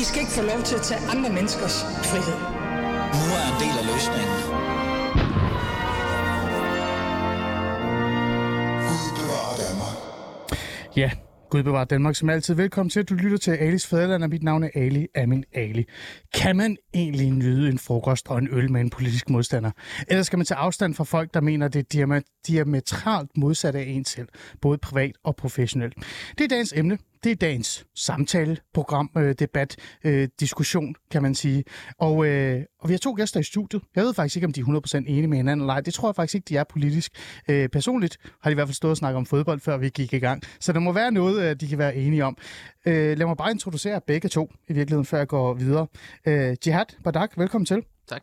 I skal ikke få lov til at tage andre menneskers frihed. Nu er en del af løsningen. Ja, Gud bevarer Danmark som altid. Velkommen til, at du lytter til Alis Fæderland, og mit navn er Ali Amin Ali. Kan man egentlig nyde en frokost og en øl med en politisk modstander? Eller skal man tage afstand fra folk, der mener, det er diametralt modsat af en selv, både privat og professionelt? Det er dagens emne. Det er dagens samtale, program, øh, debat, øh, diskussion, kan man sige. Og, øh, og vi har to gæster i studiet. Jeg ved faktisk ikke, om de er 100% enige med hinanden eller ej. Det tror jeg faktisk ikke, de er politisk. Øh, personligt har de i hvert fald stået og snakket om fodbold, før vi gik i gang. Så der må være noget, øh, de kan være enige om. Øh, lad mig bare introducere begge to i virkeligheden, før jeg går videre. Øh, Jihad Badak, velkommen til. Tak.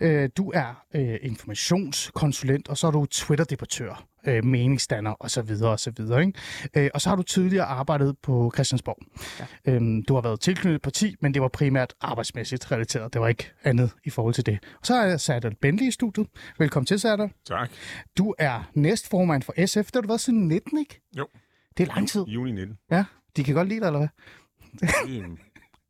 Øh, du er øh, informationskonsulent, og så er du Twitter-debattør, øh, meningsdanner osv. osv. Ikke? Øh, og så har du tidligere arbejdet på Christiansborg. Ja. Øhm, du har været tilknyttet parti, men det var primært arbejdsmæssigt relateret. Det var ikke andet i forhold til det. Og så er jeg Sardal Bentley i studiet. Velkommen til, Sardal. Tak. Du er næstformand for SF. Det har du været siden 19, ikke? Jo. Det er lang tid. Juni 19. Ja, de kan godt lide dig, eller hvad?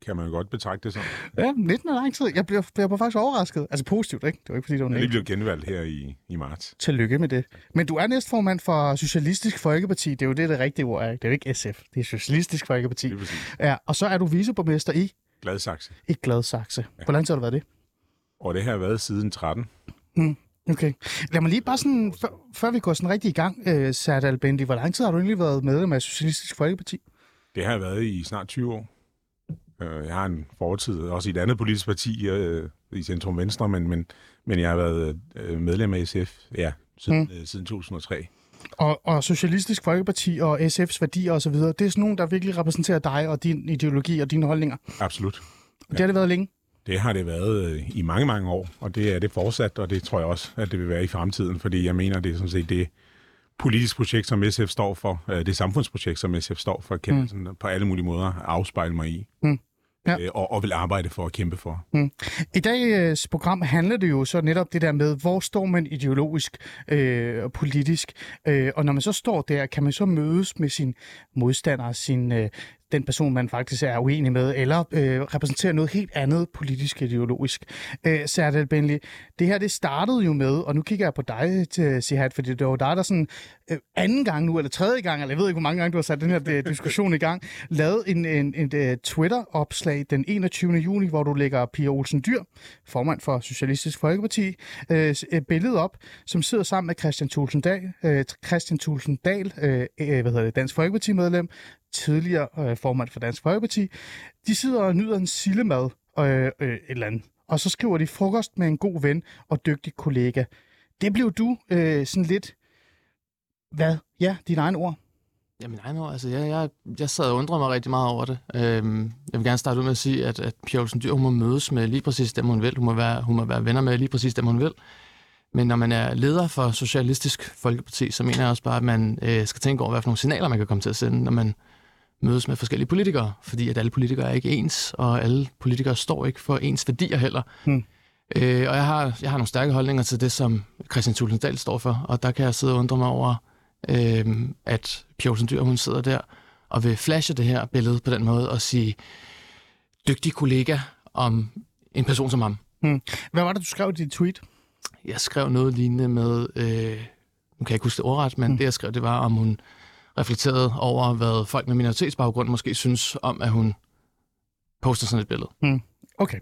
Kan man jo godt betragte det som. Ja, 19 er lang tid. Jeg bliver, jeg bliver faktisk overrasket. Altså positivt, ikke? Det var ikke, fordi det var Jeg er lige blevet genvalgt her i, i marts. Tillykke med det. Men du er næstformand for Socialistisk Folkeparti. Det er jo det, det rigtige ord er. Det er jo ikke SF. Det er Socialistisk Folkeparti. Det er præcis. Ja, og så er du viceborgmester i, Gladsaxe. i Gladsaxe. Hvor lang tid har du været det? Og det her har været siden 13. Okay. Lad mig lige bare sådan, før, før vi går sådan rigtig i gang, øh, Sardal Bendy, hvor lang tid har du egentlig været medlem af Socialistisk Folkeparti? Det har jeg været i snart 20 år. Øh, Jeg har en fortid, også i et andet politisk parti, øh, i Centrum Venstre, men, men, men jeg har været øh, medlem af SF ja, siden, mm. siden 2003. Og, og Socialistisk Folkeparti og SF's værdier osv., det er sådan nogen, der virkelig repræsenterer dig og din ideologi og dine holdninger. Absolut. Ja. Det har det været længe. Det har det været i mange, mange år, og det er det fortsat, og det tror jeg også, at det vil være i fremtiden, fordi jeg mener, det er sådan set det politisk projekt, som SF står for, det samfundsprojekt, som SF står for, kan mm. sådan, på alle mulige måder afspejle mig i, Mm. Ja. øh, og, og vil arbejde for at kæmpe for. I dagens program handler det jo så netop det der med, hvor står man ideologisk øh, og politisk, øh, og når man så står der, kan man så mødes med sin modstander, sin, øh, den person, man faktisk er uenig med, eller øh, repræsentere noget helt andet politisk ideologisk. Øh, Serdal Benli, det her det startede jo med, og nu kigger jeg på dig, til Sihat, fordi det var dig, der sådan øh, anden gang nu, eller tredje gang, eller jeg ved ikke, hvor mange gange du har sat den her øh, diskussion i gang, lavede en, en, en, en Twitter-opslag den 21. juni, hvor du lægger Pia Olsen Dyr, formand for Socialistisk Folkeparti, øh, et billede op, som sidder sammen med Christian Thulsen Dahl, øh, Christian Thulsen Dahl øh, øh, hvad hedder det, Dansk Folkeparti-medlem, tidligere øh, formand for Dansk Folkeparti. De sidder og nyder en sillemad øh, øh, et eller andet. Og så skriver de frokost med en god ven og dygtig kollega. Det blev du øh, sådan lidt... Hvad? Ja, dine egne ord. Ja, mine egne ord. altså, jeg, jeg, jeg sad og undrede mig rigtig meget over det. Øhm, jeg vil gerne starte ud med at sige, at, at Pia Olsen Dyr, hun må mødes med lige præcis dem, hun vil. Hun må, være, hun må være venner med lige præcis dem, hun vil. Men når man er leder for Socialistisk Folkeparti, så mener jeg også bare, at man øh, skal tænke over, hvad for nogle signaler, man kan komme til at sende, når man mødes med forskellige politikere. Fordi at alle politikere er ikke ens, og alle politikere står ikke for ens værdier heller. Hmm. Øh, og jeg har, jeg har nogle stærke holdninger til det, som Christian Tulsendal står for, og der kan jeg sidde og undre mig over, øh, at Pia Olsen Dyr, hun sidder der og vil flashe det her billede på den måde og sige, dygtig kollega om en person som ham. Hvad var det, du skrev i dit tweet? Jeg skrev noget lignende med, øh, nu kan jeg ikke huske det ordret, men mm. det jeg skrev, det var, om hun reflekterede over, hvad folk med minoritetsbaggrund måske synes om, at hun poster sådan et billede. Okay.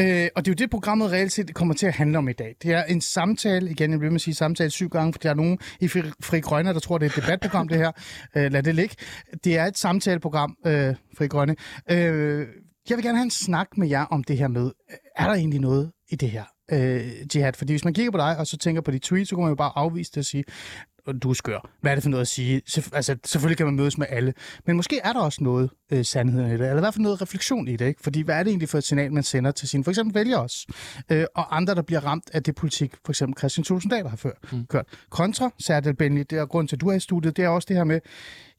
Øh, og det er jo det, programmet reelt set kommer til at handle om i dag. Det er en samtale, igen, jeg vil med sige samtale syv gange, for der er nogen i Fri, Fri Grønne, der tror, det er et debatprogram, det her. Øh, lad det ligge. Det er et samtaleprogram, øh, Fri Grønne. Øh, jeg vil gerne have en snak med jer om det her med, øh, er der egentlig noget i det her, øh, Jihad? Fordi hvis man kigger på dig, og så tænker på dit tweet, så kan man jo bare afvise det og sige, du er skør. Hvad er det for noget at sige? Altså, selvfølgelig kan man mødes med alle. Men måske er der også noget øh, sandhed i det, eller i hvert fald noget refleksion i det. Ikke? Fordi hvad er det egentlig for et signal, man sender til sine for eksempel vælgere også? Øh, og andre, der bliver ramt af det politik, for eksempel Christian Tulsendal har før, mm. kørt. Kontra, Serdal Benli, det er grund til, at du er i studiet, det er også det her med,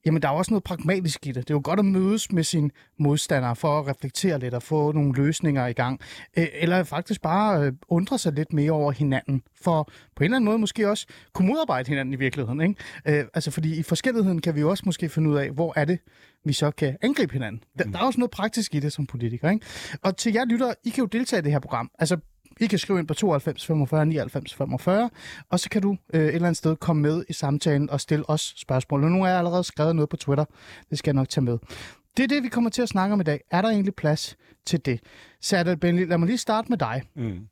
jamen der er også noget pragmatisk i det. Det er jo godt at mødes med sine modstandere for at reflektere lidt og få nogle løsninger i gang. Øh, eller faktisk bare øh, undre sig lidt mere over hinanden, for på en eller anden måde måske også kunne modarbejde hinanden i virkeligheden. Ikke? Øh, altså fordi i forskelligheden kan vi jo også måske finde ud af, hvor er det, vi så kan angribe hinanden. Der, der er også noget praktisk i det som politiker. Ikke? Og til jer lytter, I kan jo deltage i det her program. Altså i kan skrive ind på 92 45 99 45, og så kan du øh, et eller andet sted komme med i samtalen og stille os spørgsmål. Og nu har jeg allerede skrevet noget på Twitter. Det skal jeg nok tage med. Det er det, vi kommer til at snakke om i dag. Er der egentlig plads til det? Serdal Benli, lad mig lige starte med dig. Mm.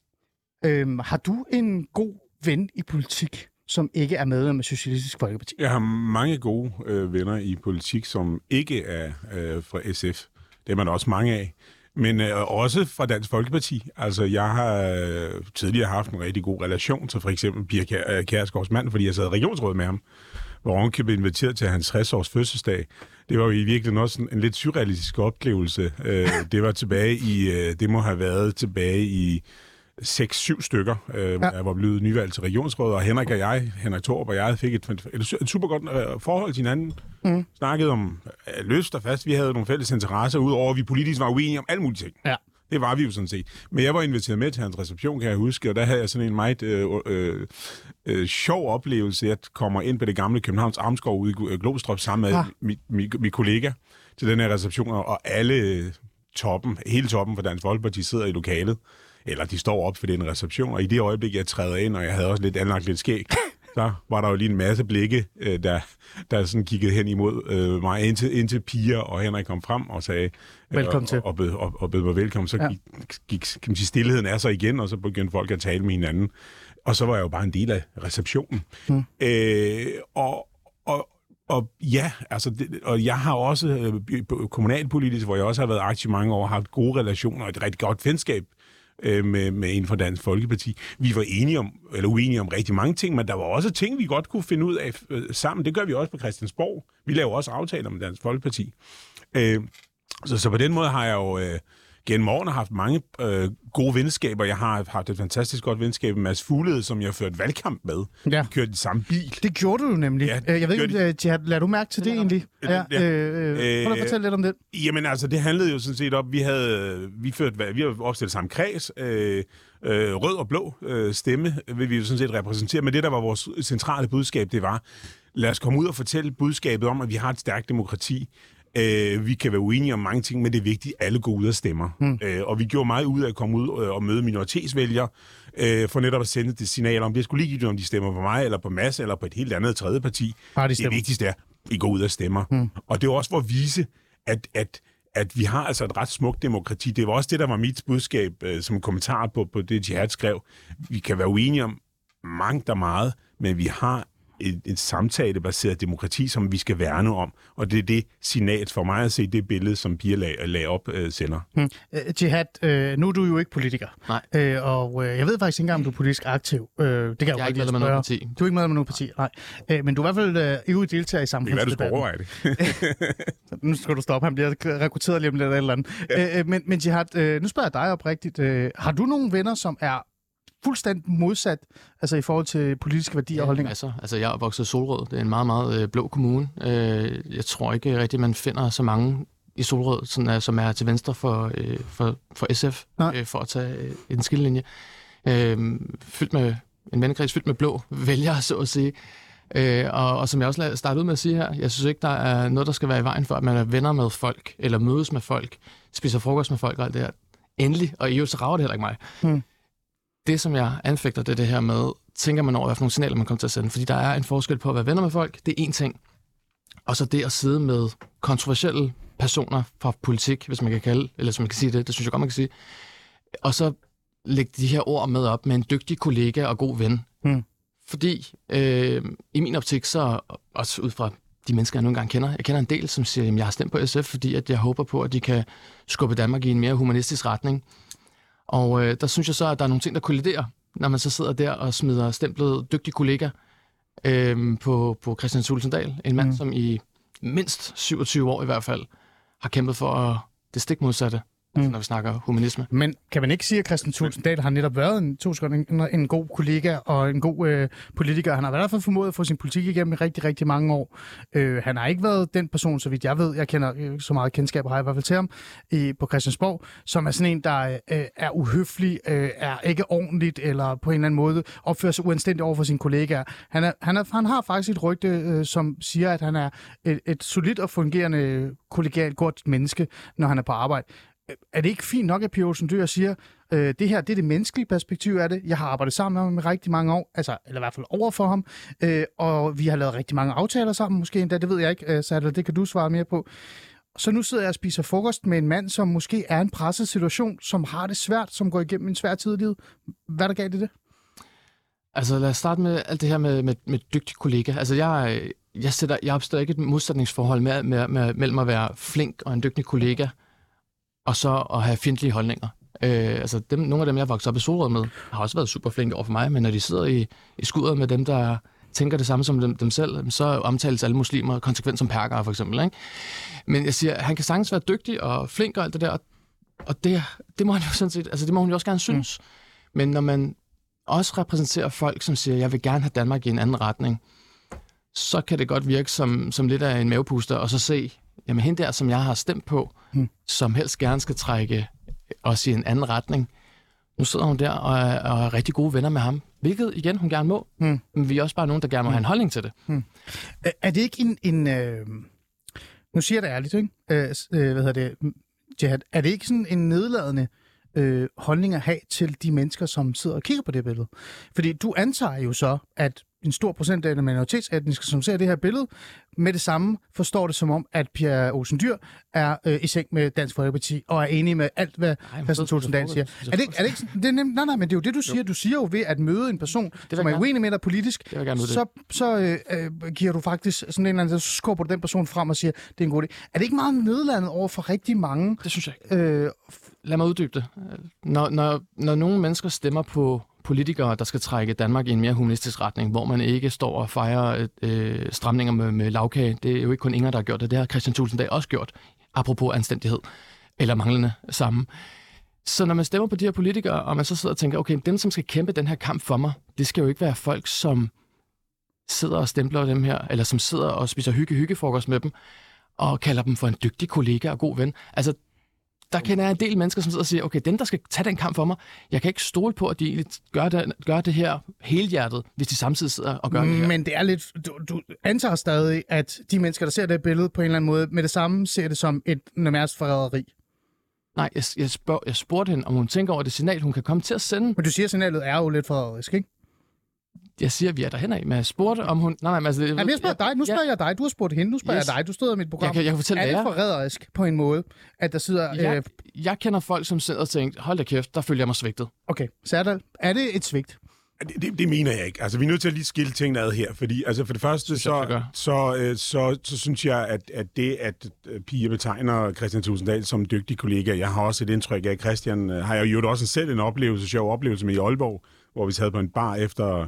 Øhm, har du en god ven i politik, som ikke er medlem af Socialistisk Folkeparti? Jeg har mange gode øh, venner i politik, som ikke er øh, fra SF. Det er man også mange af. Men øh, også fra Dansk Folkeparti. Altså, jeg har øh, tidligere haft en rigtig god relation til for eksempel Pia Kjær, øh, Kjærsgaards mand, fordi jeg sad i regionsrådet med ham, hvor hun blev inviteret til hans 60-års fødselsdag. Det var jo i virkeligheden også en, en lidt surrealistisk oplevelse. Øh, det var tilbage i, øh, det må have været tilbage i 6-7 stykker, øh, ja. jeg var blevet nyvalgt til regionsrådet, og Henrik og jeg, Henrik Torp og jeg, fik et, et, et super godt øh, forhold til hinanden. Mm. Snakkede om øh, løst og fast. Vi havde nogle fælles interesser, udover at vi politisk var uenige om alle mulige ting. Ja. Det var vi jo sådan set. Men jeg var inviteret med til hans reception, kan jeg huske, og der havde jeg sådan en meget øh, øh, øh, sjov oplevelse. Jeg kommer ind på det gamle Københavns Armskov ude i Globestrup sammen med ja. min, min, min kollega til den her reception, og alle toppen, hele toppen for Dansk Folkeparti sidder i lokalet eller de står op for den reception, og i det øjeblik, jeg træder ind, og jeg havde også lidt anlagt lidt skæg, så var der jo lige en masse blikke, øh, der, der sådan kiggede hen imod øh, mig, indtil, indtil Pia og Henrik kom frem og sagde... Øh, velkommen til. Og, og, bød, og, og bød mig velkommen. Så ja. gik, gik kan man sige, stillheden er så igen, og så begyndte folk at tale med hinanden. Og så var jeg jo bare en del af receptionen. Hmm. Øh, og, og, og ja, altså, det, og jeg har også øh, kommunalpolitisk, hvor jeg også har været aktiv mange år, haft gode relationer og et rigtig godt venskab øh, med, med en fra Dansk Folkeparti. Vi var enige om, eller uenige om rigtig mange ting, men der var også ting, vi godt kunne finde ud af øh, sammen. Det gør vi også på Christiansborg. Vi laver også aftaler med Dansk Folkeparti. Øh, så, så på den måde har jeg jo... Øh, gennem årene haft mange øh, gode venskaber. Jeg har haft et fantastisk godt venskab med Mads Fuglede, som jeg har ført valgkamp med. Ja. Vi kørte i samme bil. Det gjorde du jo nemlig. Ja, øh, jeg ved ikke, de... Jihad, lader du mærke til det egentlig? Ja, ja. Øh, øh, prøv at fortælle lidt om det. Jamen altså, det handlede jo sådan set om, vi havde, vi førte, vi har opstillet samme kreds, øh, øh, rød og blå øh, stemme, vil vi jo sådan set repræsentere. Men det, der var vores centrale budskab, det var, lad os komme ud og fortælle budskabet om, at vi har et stærkt demokrati. Øh, vi kan være uenige om mange ting, men det er vigtigt, at alle går ud og stemmer. Mm. Øh, og vi gjorde meget ud af at komme ud øh, og møde minoritetsvælgere, øh, for netop at sende det signal om, det er sgu ligegyldigt, om de stemmer på mig, eller på Mads, eller på et helt andet tredje parti. Det vigtigste er, at I går ud og stemmer. Mm. Og det er også for at vise, at, at at vi har altså et ret smukt demokrati. Det var også det, der var mit budskab øh, som kommentar på, på det, Jihad skrev. Vi kan være uenige om mangt og meget, men vi har et, et samtalebaseret demokrati, som vi skal værne om. Og det er det signal for mig at se, det billede, som Pia lag, lag op, øh, sender. Hmm. Uh, Jihad, øh, nu er du jo ikke politiker. Nej. Øh, og øh, jeg ved faktisk ikke engang, om du er politisk aktiv. Øh, det kan jeg, jeg er ikke medlem af noget parti. Du er ikke medlem af noget parti, nej. Øh, men du er i hvert fald øh, ivrig deltager i samfundsdebatten. Det kan være, du skal det. nu skal du stoppe, han bliver rekrutteret lige om lidt eller andet. Ja. Øh, men, men Jihad, øh, nu spørger jeg dig oprigtigt. Øh, har du nogle venner, som er fuldstændig modsat, altså i forhold til politiske værdier ja, og holdninger? Altså, altså jeg er opvokset i Solrød. Det er en meget, meget øh, blå kommune. Øh, jeg tror ikke rigtigt, man finder så mange i Solrød, sådan, er, som er til venstre for, øh, for, for SF, øh, for at tage øh, en skillelinje. Øh, fyldt med, en vennekreds fyldt med blå vælgere, så at sige. Øh, og, og som jeg også startede ud med at sige her, jeg synes ikke, der er noget, der skal være i vejen for, at man er venner med folk, eller mødes med folk, spiser frokost med folk og alt det her. Endelig, og i øvrigt så rager det heller ikke mig. Hmm det, som jeg anfægter, det er det her med, tænker man over, hvad for nogle signaler man kommer til at sende. Fordi der er en forskel på at være venner med folk, det er én ting. Og så det at sidde med kontroversielle personer fra politik, hvis man kan kalde, eller som man kan sige det, det synes jeg godt, man kan sige. Og så lægge de her ord med op med en dygtig kollega og god ven. Hmm. Fordi øh, i min optik, så også ud fra de mennesker, jeg nogle gange kender, jeg kender en del, som siger, at jeg har stemt på SF, fordi at jeg håber på, at de kan skubbe Danmark i en mere humanistisk retning. Og øh, der synes jeg så, at der er nogle ting, der kolliderer, når man så sidder der og smider stemplet dygtig kollega øh, på, på Christian Sulsendal. En mand, mm. som i mindst 27 år i hvert fald har kæmpet for at det stik modsatte mm. når vi snakker humanisme. Men kan man ikke sige, at Christian Tulsendal har netop været en, to en, en god kollega og en god øh, politiker? Han har i hvert fald formået at få sin politik igennem i rigtig, rigtig mange år. Øh, han har ikke været den person, så vidt jeg ved, jeg kender øh, så meget kendskab, har jeg i hvert fald til ham, i, på Christiansborg, som er sådan en, der øh, er uhøflig, øh, er ikke ordentligt, eller på en eller anden måde opfører sig uanstændigt over for sine kollegaer. Han, er, han, er, han har faktisk et rygte, øh, som siger, at han er et, et solidt og fungerende kollegialt godt menneske, når han er på arbejde. Er det ikke fint nok, at Pia Olsen Dyr siger, øh, det her det er det menneskelige perspektiv af det. Jeg har arbejdet sammen med ham i rigtig mange år, altså, eller i hvert fald over for ham, øh, og vi har lavet rigtig mange aftaler sammen, måske endda, det ved jeg ikke, øh, så det kan du svare mere på. Så nu sidder jeg og spiser frokost med en mand, som måske er i en presset situation, som har det svært, som går igennem en svær tid i livet. Hvad der gav det det? Altså lad os starte med alt det her med, med, med dygtig kollega. Altså jeg, jeg, sætter, jeg opstår ikke et modsætningsforhold med, med, med, mellem at være flink og en dygtig kollega, og så at have fjendtlige holdninger. Øh, altså dem, nogle af dem, jeg vokset op i Solrød med, har også været super flinke over for mig, men når de sidder i, i skuddet med dem, der tænker det samme som dem, dem selv, så omtales alle muslimer konsekvent som perkere, for eksempel. Ikke? Men jeg siger, han kan sagtens være dygtig og flink og alt det der, og det, det må han jo sådan set, altså det må hun jo også gerne synes. Mm. Men når man også repræsenterer folk, som siger, jeg vil gerne have Danmark i en anden retning, så kan det godt virke som, som lidt af en mavepuster, og så se, jamen hende der, som jeg har stemt på, hmm. som helst gerne skal trække os i en anden retning, nu sidder hun der og er, og er rigtig gode venner med ham. Hvilket, igen, hun gerne må. Hmm. Men vi er også bare nogen, der gerne må hmm. have en holdning til det. Hmm. Er, er det ikke en... en øh... Nu siger jeg det ærligt, ikke? Øh, øh, hvad hedder det? Jihad. Er det ikke sådan en nedladende øh, holdning at have til de mennesker, som sidder og kigger på det billede? Fordi du antager jo så, at en stor procent af minoritetsetniske, som ser det her billede, med det samme forstår det som om, at Pia Olsen Dyr er øh, i seng med Dansk Folkeparti og er enig med alt, hvad Christian Tulsendal siger. Er det, ikke, er det ikke det er nemt, nej, nej, men det er jo det, du siger. Du siger jo ved at møde en person, som er uenig med dig politisk, så, så øh, øh, giver du faktisk sådan en eller anden, så skubber du den person frem og siger, det er en god idé. Er det ikke meget nedlandet over for rigtig mange? Det synes jeg ikke. Øh, Lad mig uddybe det. Når, når, når nogle mennesker stemmer på politikere, der skal trække Danmark i en mere humanistisk retning, hvor man ikke står og fejrer øh, stramninger med, med lavkage. Det er jo ikke kun Inger, der har gjort det. Det har Christian Tulsendal også gjort, apropos anstændighed, eller manglende sammen. Så når man stemmer på de her politikere, og man så sidder og tænker, okay, dem, som skal kæmpe den her kamp for mig, det skal jo ikke være folk, som sidder og stempler dem her, eller som sidder og spiser hygge-hyggefrokost med dem, og kalder dem for en dygtig kollega og god ven. Altså, der kender jeg en del mennesker, som sidder og siger, okay, dem, der skal tage den kamp for mig, jeg kan ikke stole på, at de egentlig gør det, gør det her helhjertet, hvis de samtidig sidder og gør det her. Men det er lidt, du, du antager stadig, at de mennesker, der ser det billede på en eller anden måde, med det samme ser det som et nærmest forræderi. Nej, jeg, jeg, spørg, jeg spurgte hende, om hun tænker over det signal, hun kan komme til at sende. Men du siger, at signalet er jo lidt forræderisk, ikke? Jeg siger, at vi er derhen af, men jeg spurgte, om hun... Nej, nej, men altså... Jamen, jeg spørger dig. Nu spørger ja. jeg dig. Du har spurgt hende. Nu spørger yes. jeg dig. Du stod i mit program. Jeg kan, jeg kan fortælle er det forræderisk på en måde, at der sidder... Jeg, øh... jeg kender folk, som sidder og tænker, hold da kæft, der følger jeg mig svigtet. Okay, Serdal, er det et svigt? Det, det, det mener jeg ikke. Altså, vi er nødt til at lige skille tingene ad her, fordi altså, for det første, så, så, øh, så, så, så synes jeg, at, at det, at øh, Pia betegner Christian Tusinddal som dygtig kollega, jeg har også et indtryk af, at Christian øh, har jo også selv en oplevelse, sjov oplevelse med i Aalborg, hvor vi sad på en bar efter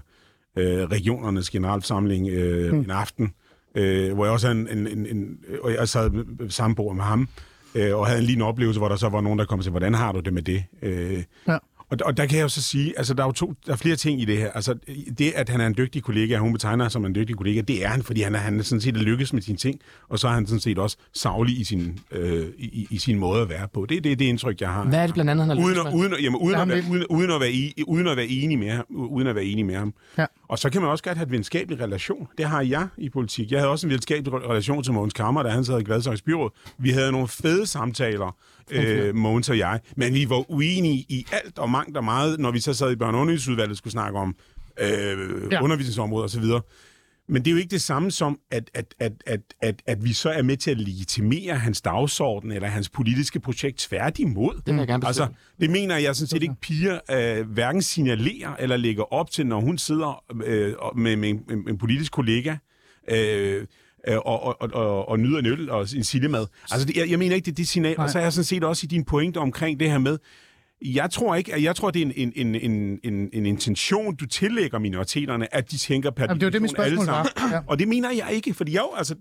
øh, regionernes generalforsamling øh, mm. en aften, øh, hvor jeg også havde en, en, en, en og jeg sad samme bord med ham, øh, og havde en lignende oplevelse, hvor der så var nogen, der kom til, hvordan har du det med det? Øh, ja. Og, og der kan jeg jo så sige, altså der er jo to, der er flere ting i det her. Altså det, at han er en dygtig kollega, hun betegner som en dygtig kollega, det er han, fordi han er, han er sådan set lykkes med sine ting, og så er han sådan set også savlig i sin, øh, i, i sin måde at være på. Det er det, det indtryk, jeg har. Hvad er det blandt andet, han har uden, at, uden, jamen, uden, at være, uden, uden, at være, uden at være enig med ham. Uden at være enig med ham. Ja. Og så kan man også godt have et venskabeligt relation. Det har jeg i politik. Jeg havde også en venskabelig relation til Mogens Kammer, da han sad i Gladsaxe Byråd. Vi havde nogle fede samtaler. Øh, Mogens og jeg. Men vi var uenige i alt og mangt og meget, når vi så sad i børne- og skulle snakke om øh, ja. undervisningsområdet osv. Men det er jo ikke det samme som, at, at, at, at, at, at vi så er med til at legitimere hans dagsorden eller hans politiske projekt tværtimod. Det vil jeg gerne altså, det mener jeg sådan set ikke piger øh, hverken signalerer eller lægger op til, når hun sidder øh, med, med en, en politisk kollega. Øh, øh, og, og, og, og nyder en øl og en sillemad. Altså, det, jeg, jeg mener ikke, det er det signal. Nej. Og så er jeg sådan set også i din pointe omkring det her med, Jeg tror ikke, at jeg tror, det er en, en, en, en, en, en intention, du tillægger minoriteterne, at de tænker per Jamen, det var det, mit spørgsmål var. Ja. Og det mener jeg ikke, fordi jeg, altså,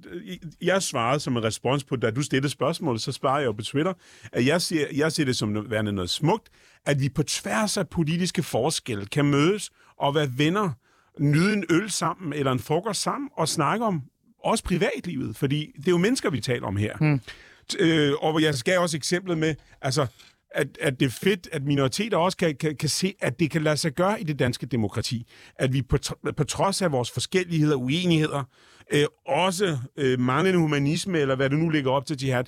jeg svarede som en respons på, da du stillede spørgsmålet, så svarede jeg jo på Twitter, at jeg ser, jeg ser det som værende noget smukt, at vi på tværs af politiske forskelle kan mødes og være venner, nyde en øl sammen eller en frokost sammen og snakke om også privatlivet, fordi det er jo mennesker, vi taler om her. Hmm. Øh, og jeg skal også eksemplet med, altså, at, at det er fedt, at minoriteter også kan, kan, kan se, at det kan lade sig gøre i det danske demokrati. At vi på, på trods af vores forskelligheder og uenigheder, øh, også øh, manglende humanisme, eller hvad det nu ligger op til, jihad,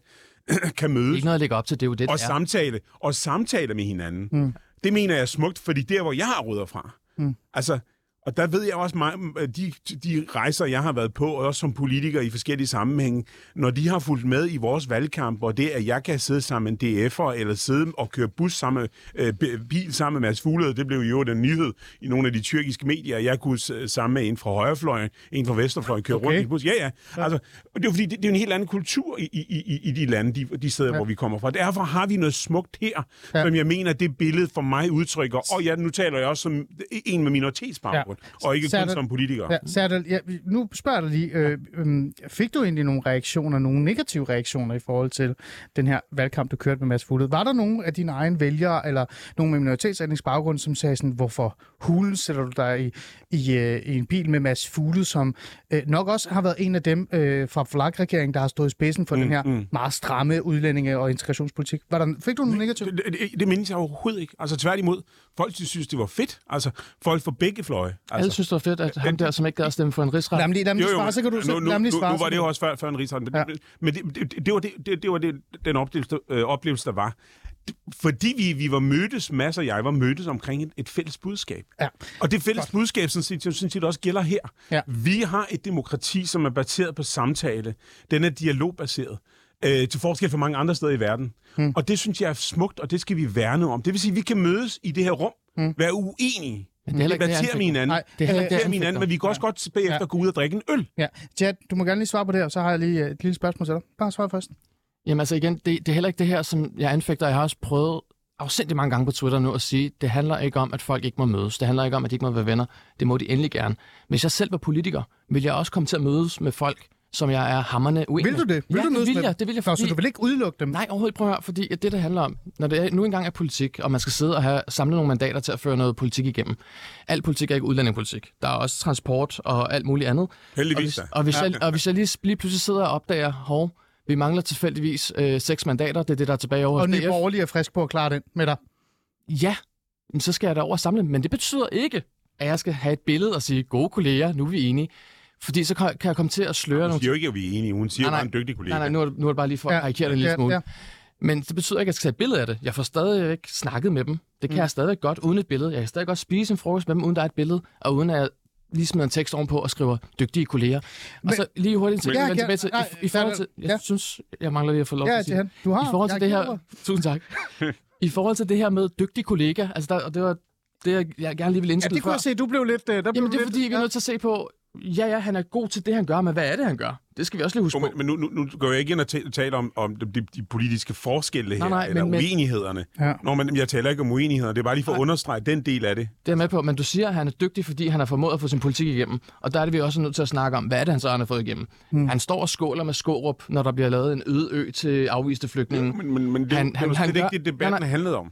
kan mødes Ikke noget at lægge op til, det er jo det, og det er. samtale, og samtale med hinanden. Mm. Det mener jeg er smukt, fordi der, hvor jeg har rødder fra, mm. altså, og der ved jeg også, meget, de, de rejser, jeg har været på, og også som politiker i forskellige sammenhænge, når de har fulgt med i vores valgkamp, og det, at jeg kan sidde sammen med en DF'er, eller sidde og køre bus sammen, øh, bil sammen med Mads Fuglede, det blev jo den nyhed i nogle af de tyrkiske medier, jeg kunne sammen med en fra højrefløjen, en fra vesterfløjen, køre okay. rundt i bus. Ja, ja. Altså, og det er jo fordi, det, det er en helt anden kultur i, i, i, i de lande, de, de steder, ja. hvor vi kommer fra. Derfor har vi noget smukt her, ja. som jeg mener, det billede for mig udtrykker. Og ja, nu taler jeg også som en med minoritetsbaggrund, ja. Og ikke kun Serdal- som politiker. Ja, Serdal, ja, nu spørger jeg dig lige, øh, øh, fik du egentlig nogle reaktioner, nogle negative reaktioner i forhold til den her valgkamp, du kørte med Mads Fuglede? Var der nogen af dine egne vælgere, eller nogen med minoritetsætningsbaggrund, som sagde sådan, hvorfor hulen sætter du dig i, i, øh, i en bil med Mads Fuglede, som øh, nok også har været en af dem øh, fra Flak-regeringen, der har stået i spidsen for mm, den her mm. meget stramme udlændinge- og integrationspolitik. Var der, fik du nogle negative? Det, det, det mindes jeg overhovedet ikke. Altså tværtimod. Folk synes, det var fedt. Altså folk fra begge fløje. Altså, Alle synes, det var fedt, at ham der, som ikke gad at stemme for en rigsret, Lad mig lige, lad mig lige svare, så kan du nu, nu, nu, svare. nu var det jo også før, før en rigsret. Men, Ja. men det, det, det, var det, det, det var det, den oplevelse, øh, oplevelse, der var. Fordi vi, vi var mødtes, Mads og jeg var mødtes omkring et, et fælles budskab. Ja. Og det fælles budskab, sådan set, sådan set også gælder her. Ja. Vi har et demokrati, som er baseret på samtale. Den er dialogbaseret. Øh, til forskel fra mange andre steder i verden. Hmm. Og det synes jeg er smukt, og det skal vi værne om. Det vil sige, at vi kan mødes i det her rum, hmm. være uenige, Men det er heller ikke det, Nej, det er heller ikke det, men vi kan også godt bagefter Ja. gå ud og drikke en øl. Ja, Chad, du må gerne lige svare på det, og så har jeg lige øh, et lille spørgsmål til dig. Bare svar først. Jamen altså igen, det, det er heller ikke det her, som jeg anfægter. Jeg har også prøvet afsindig mange gange på Twitter nu at sige, det handler ikke om, at folk ikke må mødes. Det handler ikke om, at de ikke må være venner. Det må de endelig gerne. Hvis jeg selv var politiker, ville jeg også komme til at mødes med folk, som jeg er hammerne uenig Vil du det? Vil ja, du det vil jeg. Det vil jeg, Nå, fordi... så du vil ikke udelukke dem? Nej, overhovedet. Prøv at høre, fordi at det, der handler om, når det er, nu engang er politik, og man skal sidde og have samlet nogle mandater til at føre noget politik igennem. Al politik er ikke udlændingepolitik. Der er også transport og alt muligt andet. Og Heldigvis hvis, da. og hvis, jeg, og hvis jeg lige, lige pludselig sidder og opdager, hov, vi mangler tilfældigvis øh, seks mandater, det er det, der er tilbage over Og Nye. Borgerlige er frisk på at klare den med dig. Ja, men så skal jeg derover samle dem. Men det betyder ikke, at jeg skal have et billede og sige, gode kolleger, nu er vi enige. Fordi så kan kan jeg komme til at sløre Hun nogle siger jo ikke, at vi er enige. Hun siger Nej, nej. bare en dygtig kollega. Nej, nej, nu er, det, nu er det bare lige for at Ja, karikere det en lille ja, smule. ja. Men det betyder ikke, at jeg skal tage et billede af det. Jeg får stadig ikke snakket med dem. Det kan mm. jeg stadig godt uden et billede. Jeg kan stadig godt spise en frokost med dem, uden der er et billede, og uden at jeg lige smider en tekst ovenpå og skriver dygtige kolleger. Men- og så lige hurtigt til, Ja, ja, ja, tilbage til nej, i, i forhold til, jeg ja. synes, jeg mangler lige at få lov Ja, til at sige du har. I forhold til det her, tusind tak. I forhold til det her med dygtig kollega, altså der, og det var det, jeg, jeg gerne lige ville Ja, indskyde det kunne før. jeg se. Du blev lidt... øh, Der blev Jamen det er lidt, fordi, vi er ja. nødt til at se på, ja, ja, han er god til det, han gør, men hvad er det, han gør? Det skal vi også lige huske på. men, men nu, nu, nu går jeg ikke ind og taler om, om de, de, politiske forskelle her, Nej, nej, eller men- men- uenighederne. Ja. Nå, men jeg taler ikke om uenigheder. Det er bare lige for at understrege den del af det. Det er med på, men du siger, at han er dygtig, fordi han har formået at få sin politik igennem. Og der er det vi også nødt til at snakke om, hvad er det, han så han har fået igennem. Mm. Han står og skåler med Skårup, når der bliver lavet en øde ø til afviste flygtninge. Men, men, men det, Han- han, det han- han slet gør- ikke det, debatten Nej, nej. handlede om.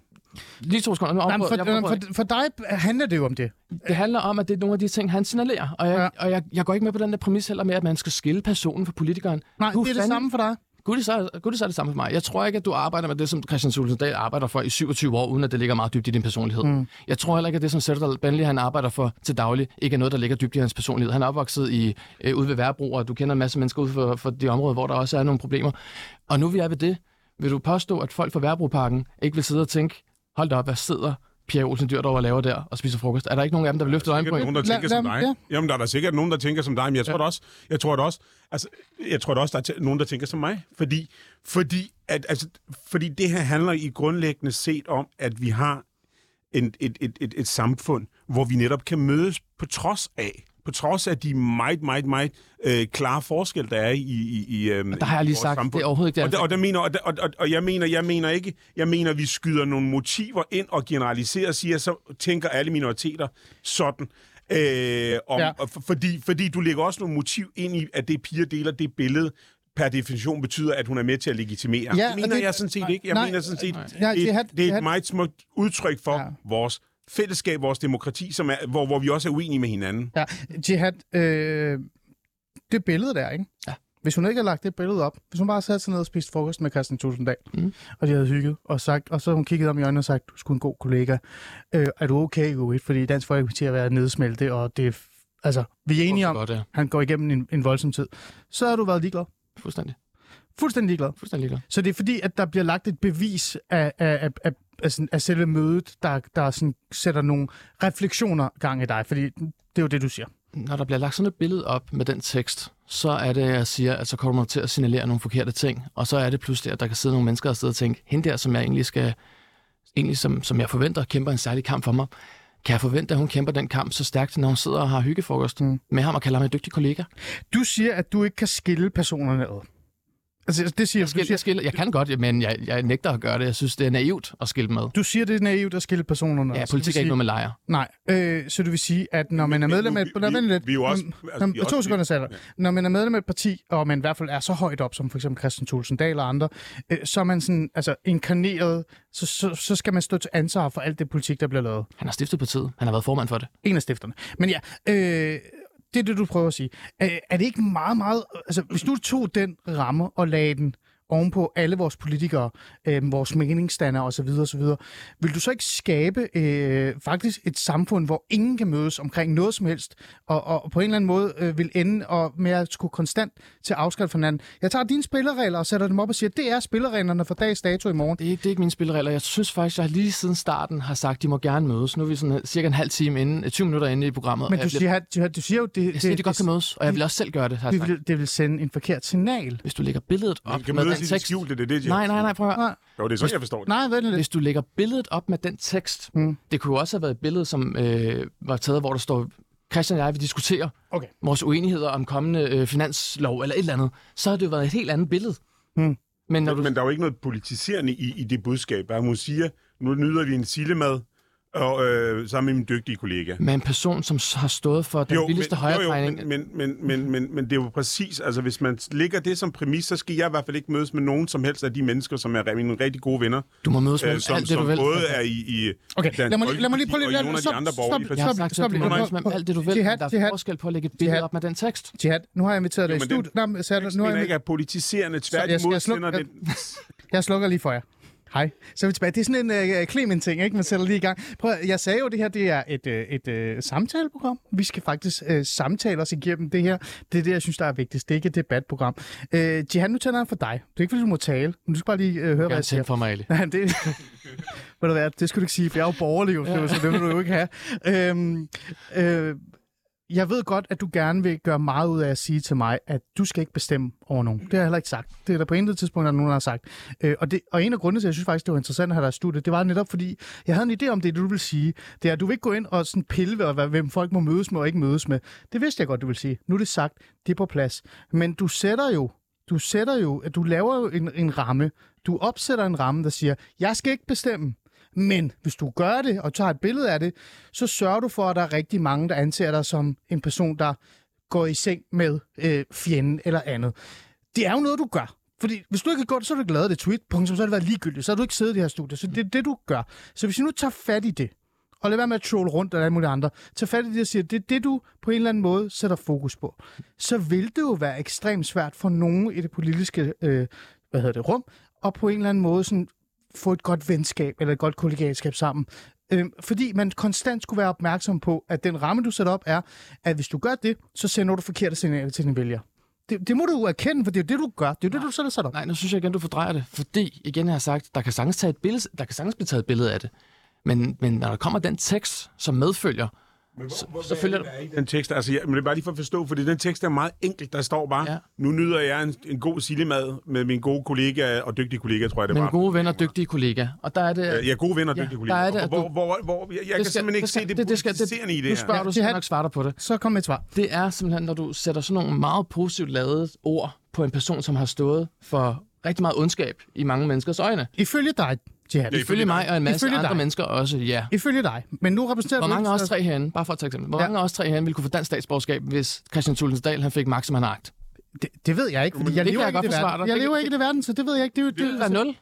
Lige to sekunder. Nu Nej, men afbryder- jeg for, for, for dig handler det jo om det. Det handler om, at det er nogle af de ting, han signalerer. Og jeg, Ja. og jeg, jeg går ikke med på den der præmis heller med, at man skal skille personen fra politikeren. Nej, Du det er det samme for dig. Gud, det så, Gud, det så er det samme for mig. Jeg tror ikke, at du arbejder med det, som Christian Thulesen Dahl arbejder for i 27 år, uden at det ligger meget dybt i din personlighed. Mm. Jeg tror heller ikke, at det, som Sætter Benley han arbejder for til daglig, ikke er noget, der ligger dybt i hans personlighed. Han er opvokset i, øh, ude ved Værbro, og du kender en masse mennesker ude for, for de områder, hvor der også er nogle problemer. Og nu vi er ved det, vil du påstå, at folk fra Værbroparken ikke vil sidde og tænke, hold da op, hvad sidder Pierre Olsen Dyr derovre og laver der og spiser frokost? Er der ikke nogen af dem, der vil løfte sikkert øjenbryn? nogen, der tænker som dig. ja. Jamen, der er der sikkert nogen, der tænker som dig, men jeg tror da også, jeg tror da også, altså, jeg tror da også, der er nogen, der tænker som mig. Fordi, fordi, at, altså, fordi det her handler i grundlæggende set om, at vi har en, et, et, et, et samfund, hvor vi netop kan mødes på trods af på trods af de meget, meget, meget øh, klare forskel, der er i, i, i øh, Der har jeg lige sagt, samfund. det er overhovedet ikke det. Og, der, og, der mener, og, der, og, og, og jeg mener, jeg mener ikke, jeg mener, vi skyder nogle motiver ind og generaliserer og siger, så tænker alle minoriteter sådan. Øh, om, Ja. og for, fordi, fordi du lægger også nogle motiv ind i, at det piger deler det billede, per definition betyder, at hun er med til at legitimere. Ja, det og mener det- jeg sådan set nej, ikke. Jeg nej, mener sådan set, nej, det, det har- det, det er har- et meget smukt udtryk for ja. vores fællesskab, vores demokrati, som er, hvor, hvor vi også er uenige med hinanden. Ja, Jihad, øh, det billede der, ikke? Ja. Hvis hun ikke havde lagt det billede op, hvis hun bare satte sig ned og spiste frokost med Christian Tulsendal, Mm. og de havde hygget, og, sagt, og så hun kigget om i øjnene og sagt, du skulle en god kollega. Øh, er du okay, Uwe? Fordi Dansk Folkeparti har været nedsmelte, og det er, altså, vi er enige om, Godt, ja. han går igennem en, en voldsom tid. Så har du været ligeglad. Fuldstændig. Fuldstændig ligeglad. Fuldstændig ligeglad. Så det er fordi, at der bliver lagt et bevis af, af, af, af, af, sådan, af selve mødet, der, der sådan sætter nogle refleksioner gang i dig. Fordi det er jo det, du siger. Når der bliver lagt sådan et billede op med den tekst, så er det, jeg siger, at så kommer man til at signalere nogle forkerte ting. Og så er det pludselig, at der kan sidde nogle mennesker og sidde og tænke, hende der, som jeg egentlig skal, egentlig som, som jeg forventer, kæmper en særlig kamp for mig. Kan jeg forvente, at hun kæmper den kamp så stærkt, når hun sidder og har hyggefrokost mm. med ham og kalder ham en dygtig kollega? Du siger, at du ikke kan skille personerne ad. Altså, det siger Jeg, skil, Du siger, jeg, skil, jeg kan godt, men jeg, jeg nægter at gøre det. Jeg synes, det er naivt at skille dem ad. du siger, det er naivt at skille personerne. Ja, politik er ikke noget med lejre. Nej, øh, så du vil sige, at når man er medlem af... Nå, vi- lidt. vi er jo også- Nå, altså, nå, vi er to sekunder, Sander. Når man er medlem af et parti, og man i hvert fald er så højt op, som for eksempel Christian Thulsen Dahl og andre, øh, så er man sådan, altså inkarneret, så, så, så skal man stå til ansvar for alt det politik, der bliver lavet. Han har stiftet partiet. Han har været formand for det. En af stifterne. Men ja, øh, det er det, du prøver at sige. Er, er det ikke meget, meget... Altså, hvis du tog den ramme og lagde den ovenpå alle vores politikere, øh, vores meningsstandere osv., osv., vil du så ikke skabe øh, faktisk et samfund, hvor ingen kan mødes omkring noget som helst, og, og på en eller anden måde øh, vil ende og med at skulle konstant til afskrift for hinanden? Jeg tager dine spilleregler og sætter dem op og siger, det er spillereglerne for dags dato i morgen. Det er, ikke, det er ikke mine spilleregler. Jeg synes faktisk, jeg lige siden starten har sagt, at de må gerne mødes. Nu er vi sådan cirka en halv time inden, 20 minutter inde i programmet. Men du bliver, siger, du, du siger jo, det, jeg siger, at de godt kan mødes, og jeg vil også selv gøre det. Har det, vil, det vil sende en forkert signal. Hvis du lægger billedet op med mødes den det tekst... skjulte, det er det, de Nej, nej, nej, prøv at høre. Nej, Jo, det er sådan, jeg forstår det. nej vent lidt. Hvis du lægger billedet op med den tekst, Mm. det kunne jo også have været et billede, som øh, var taget, hvor der står, Christian og jeg vil diskutere Okay. vores uenigheder om kommende øh, finanslov eller et eller andet, så havde det jo været et helt andet billede. Mm. Men når du... Men der er jo ikke noget politiserende i, i det budskab. Hun siger, nu nyder vi en sillemad, og øh, sammen med min dygtige kollega. med en person, som har stået for den vildeste men, jo, jo, højredrejning. men, men, men, men, men, men det er jo præcis, altså hvis man lægger det som præmis, så skal jeg i hvert fald ikke mødes med nogen som helst af de mennesker, som er mine rigtig gode venner, Du må mødes med øh, som, alt det, du som vil. både er i, i Okay, Dansk lad mig, lad mig lige prøve lige... og i nogle af de stop, andre stop, borgerlige Jeg har sagt, stop, at du må stop, mødes med alt det, du vil. Jihad, Der er Jihad, forskel på at lægge et billede op med den tekst. Jihad, nu har jeg inviteret dig i Jo, studiet. Nej, nu har jeg, ikke er politiserende, tværtimod jeg slukker lige for jer. Hej. Så er vi tilbage. Det er sådan en uh, Clement-ting, ikke? Man sætter lige i gang. Prøv, jeg sagde jo, at det her det er et, uh, et uh, samtaleprogram. Vi skal faktisk uh, samtale os igennem det her. Det er det, jeg synes, der er vigtigst. Det er ikke et debatprogram. Uh, Jihad, nu tænder jeg for dig. Det er ikke, fordi du må tale. Men du skal bare lige uh, høre, hvad Jeg jeg siger. for mig. Nej, det, ved du hvad, det skulle du ikke sige, for jeg er jo borgerlig, ja. så det vil du jo ikke have. Øhm, øh, jeg ved godt, at du gerne vil gøre meget ud af at sige til mig, at du skal ikke bestemme over nogen. Det har jeg heller ikke sagt. Det er der på intet tidspunkt, at nogen, der har sagt. Øh, og, det, og en af grundene til, at jeg synes faktisk, det var interessant at have dig i studiet, det var netop fordi, jeg havde en idé om det, du vil sige. Det er, at du vil ikke gå ind og sådan pille ved, hvem folk må mødes med og ikke mødes med. Det vidste jeg godt, du vil sige. Nu er det sagt, det er på plads. Men du sætter jo, du sætter jo, at du laver jo en, en ramme. Du opsætter en ramme, der siger, jeg skal ikke bestemme. Men hvis du gør det og tager et billede af det, så sørger du for, at der er rigtig mange, der anser dig som en person, der går i seng med øh, fjenden eller andet. Det er jo noget, du gør. Fordi hvis du ikke har gjort det, så har du ikke lavet det tweet, punktum, så har det været ligegyldigt. Så har du ikke siddet i det her studie. Så det er det, du gør. Så hvis du nu tager fat i det, og lad være med at trolle rundt eller alle mulige andre, tag fat i det og siger, det er det, du på en eller anden måde sætter fokus på, så vil det jo være ekstremt svært for nogen i det politiske øh, hvad hedder det, rum, og på en eller anden måde sådan, få et godt venskab eller et godt kollegialskab sammen. Øhm, fordi man konstant skulle være opmærksom på, at den ramme, du sætter op, er, at hvis du gør det, så sender du forkerte signaler til dine vælgere. Det, det må du jo erkende, for det er jo det, du gør. Det er jo det, du har sat op. Nej, nu synes jeg igen, du fordrejer det. Fordi, igen jeg har sagt, der kan sagtens, tage et billede, der kan sagtens blive taget et billede af det. Men, men når der kommer den tekst, som medfølger, Men Så- hvor, så hvad følger er det, der er i den tekst, altså, jeg, men det er bare lige for at forstå, fordi den tekst er meget enkelt. Der står bare, Ja. ja. nu nyder jeg en, en god sillemad med min gode kollega og dygtige kollega, tror jeg, det var. gode venner og dygtige kollegaer. Og der er det... Ja, gode venner og Ja, dygtige der kollegaer. er det, at hvor, du- hvor, hvor, jeg, jeg kan simpelthen ikke se det, det, det skal, politiserende i det Nu her. spørger du, det så nok svare dig på det. Så kom med et svar. Det er simpelthen, når du sætter sådan nogle meget positivt lavede ord på en person, som har stået for rigtig meget ondskab i mange menneskers øjne. Ifølge dig, Jihad. Ja, Ifølge mig og en masse Ifølge andre dig. mennesker også, ja. Ifølge dig. Men nu repræsenterer Hvor mange af os tre herinde, bare for at tage eksempel, hvor Ja. mange af os tre herinde ville kunne få dansk statsborgerskab, hvis Christian Tulsensdal han fik magt, som han har agt? Det, det ved jeg ikke, fordi jeg det lever jeg ikke i godt det verden. Jeg Det- lever ikke i det verden, så det ved jeg ikke. Det, er jo- Det vil være nul.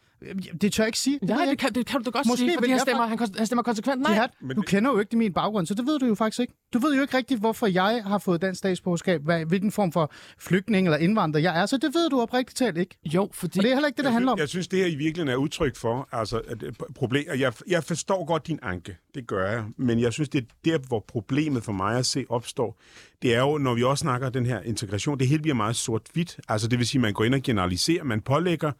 Det tør jeg ikke sige. Det jeg det kan, det kan du godt Måske sige, fordi han stemmer, han, han stemmer konsekvent nej. Jihad, Men du det- kender jo ikke min baggrund, så det ved du jo faktisk ikke. Du ved jo ikke rigtigt, hvorfor jeg har fået dansk statsborgerskab, hvad, hvilken form for flygtning eller indvandrer jeg er, så det ved du oprigtigt talt ikke. Jo, fordi... Og det er heller ikke det, det handler om. jeg synes, det her i virkeligheden er udtryk for altså, at er problem. Jeg, jeg forstår godt din anke, det gør jeg, men jeg synes, det er der, hvor problemet for mig at se opstår. Det er jo, når vi også snakker den her integration, det hele bliver meget sort-hvidt. Altså det vil sige, at man går ind og generaliserer, man pålægger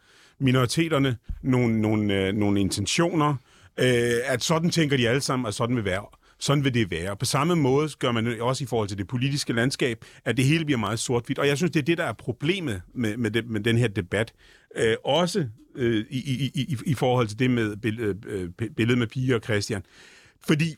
minoriteterne nogle, nogle, øh, nogle intentioner, øh, at sådan tænker de alle sammen, at sådan vil være. Sådan vil det være. På samme måde gør man også i forhold til det politiske landskab, at det hele bliver meget sort-hvidt. Og jeg synes, det er det, der er problemet med, med, det, med den her debat. Øh, også øh, i, i, i, i forhold til det med billede, øh, billedet med piger og Christian. Fordi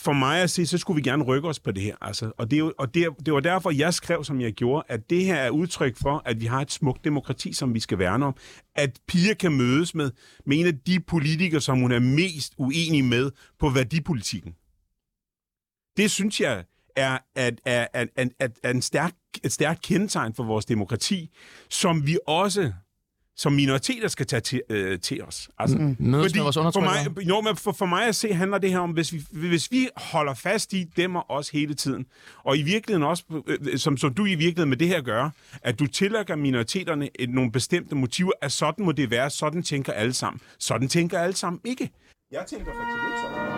for mig at se, så skulle vi gerne rykke os på det her. Altså. Og, det, er jo, og det, det var derfor, jeg skrev, som jeg gjorde, at det her er udtryk for, at vi har et smukt demokrati, som vi skal værne om. At piger kan mødes med, med en af de politikere, som hun er mest uenig med på værdipolitikken. Det synes jeg er, at, er, er, er, er, er en stærk, et stærkt kendetegn for vores demokrati, som vi også som minoriteter skal tage til, øh, til os. Altså, mm. Vores for mig, jo, men for, for mig at se handler det her om, hvis vi, hvis vi holder fast i dem og os hele tiden, og i virkeligheden også, øh, som, som du i virkeligheden med det her gør, at du tillægger minoriteterne et, nogle bestemte motiver, at sådan må det være, sådan tænker alle sammen. Sådan tænker alle sammen ikke. Jeg tænker eksempel ikke sådan.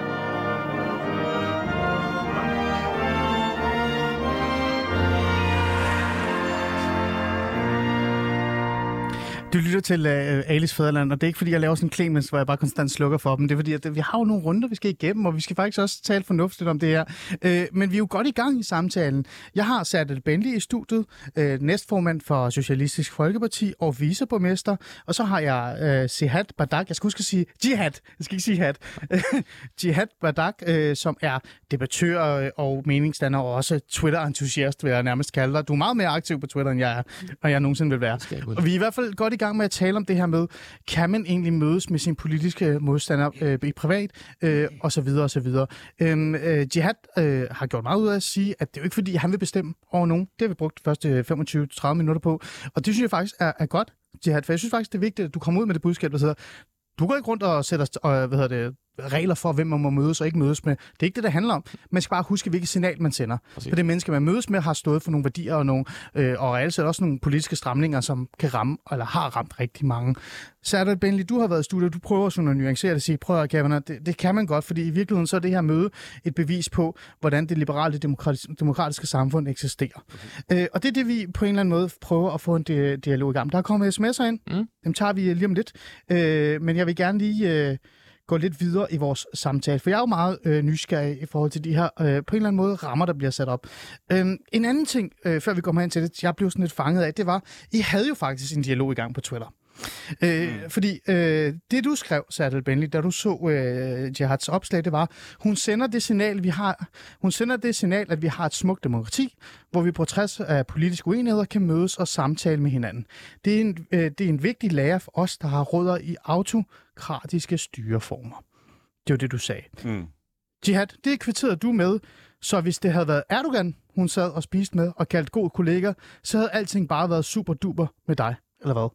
Du lytter til uh, Alice Fæderland, og det er ikke fordi, jeg laver sådan en Clemens, hvor jeg bare konstant slukker for dem. Det er fordi, at vi har jo nogle runder, vi skal igennem, og vi skal faktisk også tale fornuftigt om det her. Uh, men vi er jo godt i gang i samtalen. Jeg har Serdal Benli i studiet, uh, næstformand for Socialistisk Folkeparti og viceborgmester. Og så har jeg uh, Sihat Badak, jeg skal huske at sige Jihad, jeg skal ikke sige hat. Jihad Badak, uh, som er debattør øh, og meningsdanner, og også Twitter-entusiast, vil jeg nærmest kalde dig. Du er meget mere aktiv på Twitter, end jeg er, og jeg nogensinde vil være. Og vi er i hvert fald godt i gang med at tale om det her med, kan man egentlig mødes med sin politiske modstander øh, i privat, øh, og så videre, og så videre. Øhm, øh, Jihad øh, har gjort meget ud af at sige, at det er jo ikke fordi, han vil bestemme over nogen. Det har vi brugt de første 25-30 minutter på, og det synes jeg faktisk er, er godt, Jihad, for jeg synes faktisk, det er vigtigt, at du kommer ud med det budskab, der hedder, du går ikke rundt og sætter og, hvad hedder det, regler for, hvem man må mødes og ikke mødes med. Det er ikke det, det handler om. Man skal bare huske, hvilket signal man sender. Præcis. For det menneske, man mødes med, har stået for nogle værdier og, nogle, øh, og reelt set også nogle politiske stramninger, som kan ramme, eller har ramt rigtig mange. Så er det, Benli, du har været i studiet, du prøver sådan at nuancere det og sige, prøv at Kavanaugh, det, det kan man godt, fordi i virkeligheden så er det her møde et bevis på, hvordan det liberale demokratiske, demokratiske samfund eksisterer. Øh, og det er det, vi på en eller anden måde prøver at få en di- dialog i gang. Der er kommet sms'er ind, Mm. dem tager vi lige om lidt, øh, men jeg vil gerne lige... Øh, gå lidt videre i vores samtale, for jeg er jo meget øh, nysgerrig i forhold til de her, øh, på en eller anden måde, rammer, der bliver sat op. Øhm, en anden ting, øh, før vi kommer hen til det, jeg blev sådan lidt fanget af, det var, I havde jo faktisk en dialog i gang på Twitter. Øh, mm. Fordi øh, det, du skrev, Serdal Benli, da du så øh, Jihads opslag, det var, hun sender det signal, vi har, hun sender det signal, at vi har et smukt demokrati, hvor vi på trods af politiske uenigheder kan mødes og samtale med hinanden. Det er en, øh, det er en vigtig lære for os, der har rødder i autokratiske styreformer. Det var det, du sagde. Mm. Jihad, det kvitterede du med, så hvis det havde været Erdogan, hun sad og spiste med og kaldte god kollega, så havde alting bare været super duper med dig, eller hvad?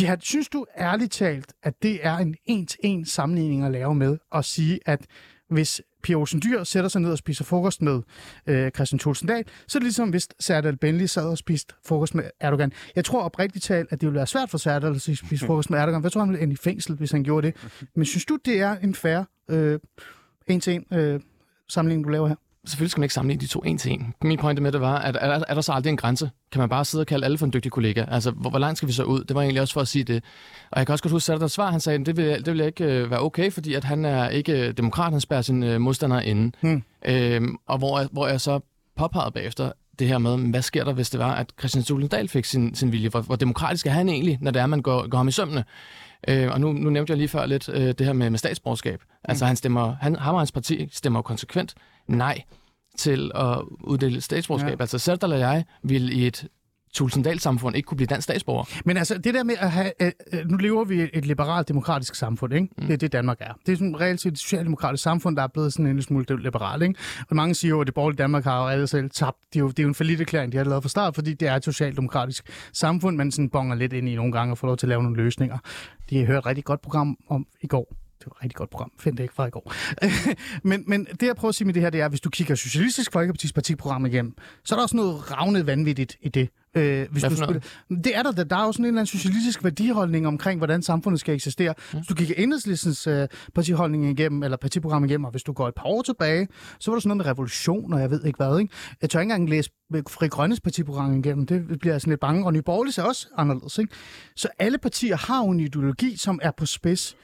Jihad, synes du ærligt talt, at det er en en-til-en sammenligning at lave med at sige, at hvis Pia Olsen Dyr sætter sig ned og spiser frokost med øh, Christian Tulsendal, så er det ligesom hvis Serdal Benli sad og spiste frokost med Erdogan. Jeg tror oprigtigt talt, at det ville være svært for Serdal at spise frokost med Erdogan. Jeg tror, han ville ende i fængsel, hvis han gjorde det. Men synes du, det er en fair øh, en-til-en øh, sammenligning, du laver her? Selvfølgelig skal man ikke sammenligne de to en til en. Min pointe med det var, at er, er der så aldrig en grænse? Kan man bare sidde og kalde alle for en dygtig kollega? Altså, hvor, hvor langt skal vi så ud? Det var egentlig også for at sige det. Og jeg kan også godt huske, at der svar, han sagde, at det vil, det vil ikke øh, være okay, fordi at han er ikke demokrat, han spærrer sin øh, modstander inde. Hmm. Øhm, og hvor, hvor jeg så påpegede bagefter, det her med, hvad sker der, hvis det var, at Christian Tulendal fik sin, sin vilje? Hvor, hvor demokratisk er han egentlig, når det er, man går, går ham i sømne? Øh, og nu, nu nævnte jeg lige før lidt øh, det her med, med statsborgerskab. Mm. Altså han stemmer, han, ham og hans parti stemmer konsekvent nej til at uddele statsborgerskab. Ja. Altså selv eller jeg vil i et Tulsendal-samfund ikke kunne blive dansk statsborger. Men altså, det der med at have... Øh, nu lever vi et liberalt demokratisk samfund, ikke? Mm. Det er det, Danmark er. Det er sådan reelt set et socialdemokratisk samfund, der er blevet sådan en lille smule liberalt, ikke? Og mange siger jo, at det borgerlige Danmark har jo alle selv tabt. Det er jo, det er jo en forlidt erklæring, de har lavet fra start, fordi det er et socialdemokratisk samfund, man sådan bonger lidt ind i nogle gange og får lov til at lave nogle løsninger. De har hørt et rigtig godt program om i går det var et rigtig godt program. Find det ikke fra i går. men, men det, jeg prøver at sige med det her, det er, at hvis du kigger Socialistisk Folkepartis partiprogram igennem, så er der også noget ravnet vanvittigt i det. Øh, hvis du spiller, det er der, der. Der er jo sådan en eller anden socialistisk værdiholdning omkring, hvordan samfundet skal eksistere. Ja. Hvis du kigger enhedslistens øh, partiholdning igennem, eller partiprogram igennem, og hvis du går et par år tilbage, så var der sådan noget med revolution, og jeg ved ikke hvad. Ikke? Jeg tør ikke engang læse Fri Grønnes partiprogram igennem. Det bliver jeg sådan lidt bange. Og Nye Borgerlige er også anderledes. Ikke? Så alle partier har jo en ideologi, som er på spids.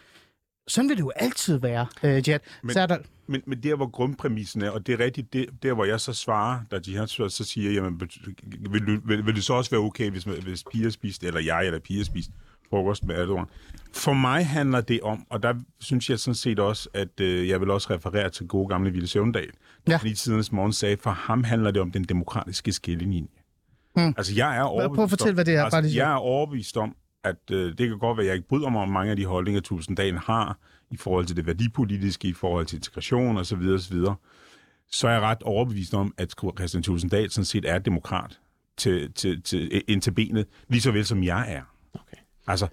Sådan vil det jo altid være, uh, Jet. Men, så er der... men, men der, hvor grundpræmissen er, og det er rigtigt, det, der, hvor jeg så svarer, da de har så siger, jamen, vil, vil, vil, vil det så også være okay, hvis, hvis piger spiste, eller jeg eller piger spiste frokost med Erdogan? For mig handler det om, og der synes jeg sådan set også, at øh, jeg vil også referere til gode gamle Ville Søvndal, ja. fordi tidernes morgen sagde, for ham handler det om den demokratiske skillelinje. Hmm. Altså, jeg er overbevist Prøv at fortælle, hvad det er. Altså, jeg er overbevist om, at øh, det kan godt være, at jeg ikke bryder mig om mange af de holdninger, Tulsendalen har i forhold til det værdipolitiske, i forhold til integration osv. osv. Så er jeg ret overbevist om, at Christian Tulsendal sådan set er demokrat til, til, til, ind til benet, lige så vel som jeg er. Okay. Altså,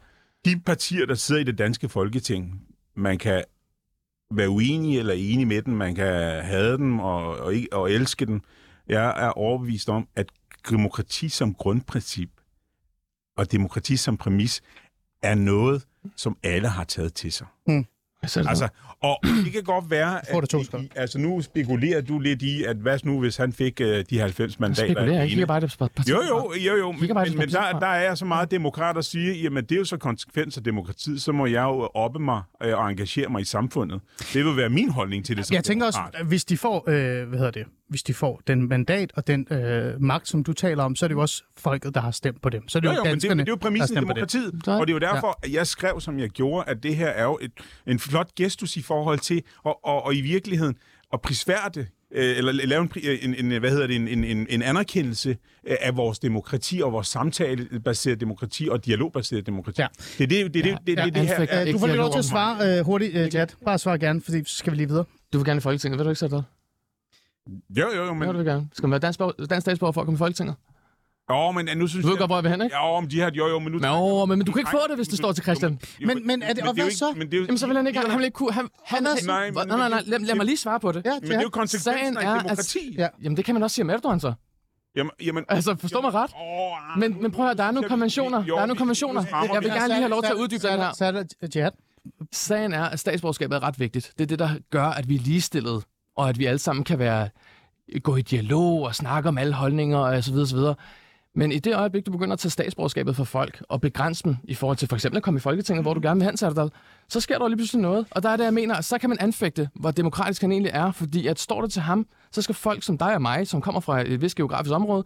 de partier, der sidder i det danske folketing, man kan være uenig eller enig med dem, man kan have dem og, og, og elske dem. Jeg er overbevist om, at demokrati som grundprincip og demokrati som præmis er noget, som alle har taget til sig. Mm. Altså, og det kan godt være, at, det to I, altså nu spekulerer du lidt i, at hvad nu, hvis han fik uh, de 90 mandater? Jeg spekulerer ikke, bare det Jo, jo, jo, jo, men, men der, der er så meget demokrat at sige, jamen det er jo så konsekvens af demokratiet, så må jeg jo oppe mig uh, og engagere mig i samfundet. Det vil være min holdning til det som Jeg tænker demokrat. også, hvis de får, øh, hvad hedder det, hvis de får den mandat og den øh, magt, som du taler om, så er det jo også folket, der har stemt på dem. Så er det jo, jo, jo danskerne, men det, det er jo præmissen i demokratiet. Det. Og det er jo derfor, ja. at jeg skrev, som jeg gjorde, at det her er jo et, en flot gestus i forhold til, og, og, og i virkeligheden, at prisværde øh, eller lave en, en, en, hvad hedder det, en, en, en anerkendelse af vores demokrati og vores samtalebaseret demokrati og dialogbaseret demokrati. Ja. Det er det, det, det, det, det, det, det her. Du får lige lov til at svare uh, hurtigt, uh, Jad. Bare svar gerne, fordi så skal vi lige videre. Du vil gerne i Folketinget, vil du ikke sætte dig? Jo, jo, jo. Men... Det vil gerne. Skal man være dansk, dansk statsborger for at komme i Folketinget? Jo, men nu synes du ved jeg... godt, hvor jeg vil hen, ikke? Jo, men de her, jo, jo, men nu... Nå, men, men du kan ikke få det, hvis det står til Christian. men, men er det, og hvad så? Men det er jo, Jamen, så vil han ikke, han vil ikke kunne... Han, han er, nej, nej, nej, nej, lad, lad mig lige svare på det. Ja, det men det er jo konsekvensen af demokrati. Ja. Jamen, det kan man også sige om Erdogan så. Jamen, jamen, altså, forstå mig ret. Men, men prøv at høre, der er nogle konventioner. Der er nogle konventioner. Jeg vil gerne lige have lov til at uddybe den her. Så er det jihad. Sagen er, at statsborgerskabet er ret vigtigt. Det er det, der gør, at vi er ligestillede, og at vi alle sammen kan være gå i dialog og snakke om alle holdninger og så videre, så videre. Men i det øjeblik, du begynder at tage statsborgerskabet for folk og begrænse dem i forhold til for eksempel at komme i Folketinget, hvor du gerne vil hen, dig, så sker der lige pludselig noget. Og der er det, jeg mener, så kan man anfægte, hvor demokratisk han egentlig er, fordi at står det til ham, så skal folk som dig og mig, som kommer fra et vist geografisk område,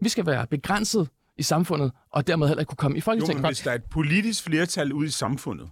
vi skal være begrænset i samfundet, og dermed heller ikke kunne komme i Folketinget. Jo, men hvis der er et politisk flertal ude i samfundet,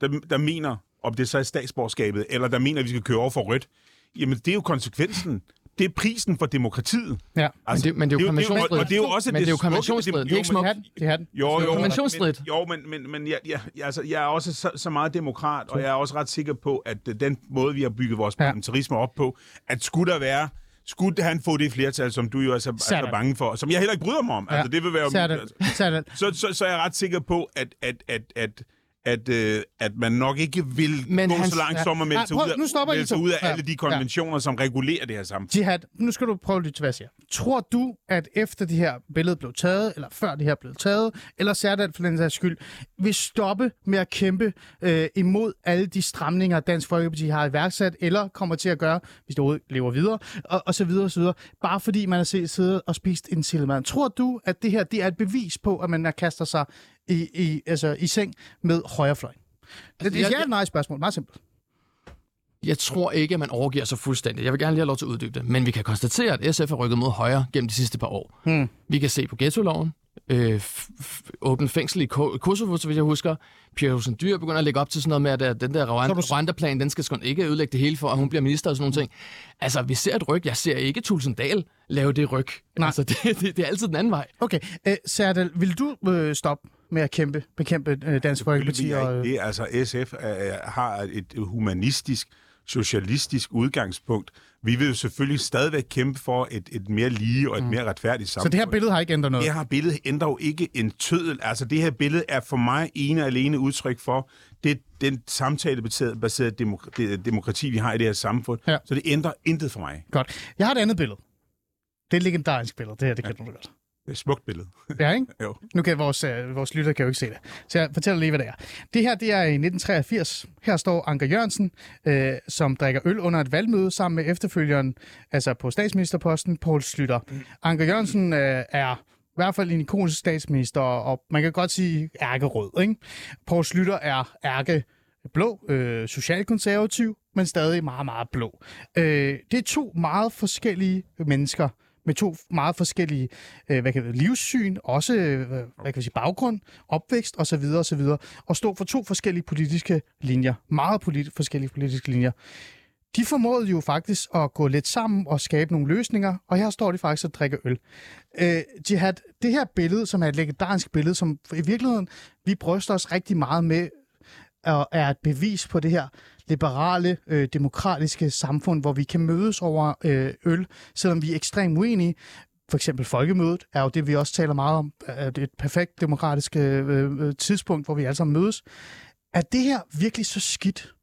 der, der mener, om det så er statsborgerskabet, eller der mener, at vi skal køre over for rødt, jamen det er jo konsekvensen det er prisen for demokratiet. Ja, altså, men, det, det er jo konventionsstridigt. Og det er jo også men det, er jo konventionsstridigt. Det er ikke smukt. Det er Jo, jo, konventionsstridigt. Jo, men, men, men jeg, jeg, altså, jeg er også så, så meget demokrat, og jeg er også ret sikker på, at den måde, vi har bygget vores parlamentarisme op på, at skulle der være skulle han få det flertal, som du jo er så, er så bange for, som jeg heller ikke bryder mig om. Ja. Altså, det vil være... Altså, så, så, så er jeg ret sikker på, at, at, at, at at, øh, at man nok ikke vil Men gå hans, så langt som at melde sig ud af, ud af ja. alle de konventioner, ja. som regulerer det her samfund. Jihad, nu skal du prøve at lytte til, hvad jeg siger. tror du, at efter det her billede blev taget, eller før det her blev taget, eller Særdal for den sags skyld, vil stoppe med at kæmpe øh, imod alle de stramninger, Dansk Folkeparti har iværksat, eller kommer til at gøre, hvis det lever videre, og, og så videre og så videre, bare fordi man har set, siddet og spist en sillemad. Tror du, at det her det er et bevis på, at man kaster sig i, i, altså, i seng med højrefløjen? Altså, det er et jeg- eller nej spørgsmål, meget simpelt. Jeg tror ikke, at man overgiver sig fuldstændig. Jeg vil gerne lige have lov til at uddybe det. Men vi kan konstatere, at SF har rykket mod højre gennem de sidste par år. Hmm. Vi kan se på ghetto-loven, øh, åbent fængsel i Ko- Kosovo, så vidt jeg husker. Pia Olsen Dyr begynder at lægge op til sådan noget med, at den der Rwanda-plan, den skal sgu ikke ødelægge det hele for, at hun bliver minister og sådan nogle ting. Altså, vi ser et ryg. Jeg ser ikke Tulsendal lave det ryg. Nej. Altså, det, det, det er altid den anden vej. Okay, øh, Særdal, vil du øh, stoppe med at kæmpe, bekæmpe øh, Dansk Folkeparti? Og, Det, altså SF er, har et humanistisk, socialistisk udgangspunkt. Vi vil jo selvfølgelig stadigvæk kæmpe for et, et mere lige og et mere retfærdigt så samfund. det her billede har ikke ændret noget? Det her billede ændrer jo ikke en tødel. Altså, det her billede er for mig ene og alene udtryk for det, den samtalebaserede demok- det demokrati, vi har i det her samfund. Ja. Så det ændrer intet for mig. Godt. Jeg har et andet billede. Det er et legendarisk billede. Det her, det kender du godt. Det er smukt billede. Ja, ikke? Jo. Nu kan vores, øh, vores lytter kan jo ikke se det. Så jeg fortæller lige, hvad det er. Det her, det er i 1983. Her står Anker Jørgensen, øh, som drikker øl under et valgmøde sammen med efterfølgeren, altså på statsministerposten, Poul Slytter. Anker Jørgensen øh, er i hvert fald en ikonisk statsminister, og man kan godt sige ærkerød, ikke? Poul Slytter er ærke blå, øh, socialkonservativ, men stadig meget, meget blå. Øh, det er to meget forskellige mennesker, med to meget forskellige øh, hvad kan, livssyn, også øh, hvad kan vi sige, baggrund, opvækst osv. osv. og stå for to forskellige politiske linjer. Meget politi- forskellige politiske linjer. De formåede jo faktisk at gå lidt sammen og skabe nogle løsninger, og her står de faktisk og drikker øl. Øh, Jihad, det her billede, som er et legendarisk billede, som i virkeligheden vi bryster os rigtig meget med, og er et bevis på det her liberale, øh, demokratiske samfund, hvor vi kan mødes over øh, øl, selvom vi er ekstremt uenige. For eksempel folkemødet er jo det, vi også taler meget om. Er det et perfekt demokratisk øh, øh, øh, tidspunkt, hvor vi alle sammen mødes. Er det her virkelig så skidt?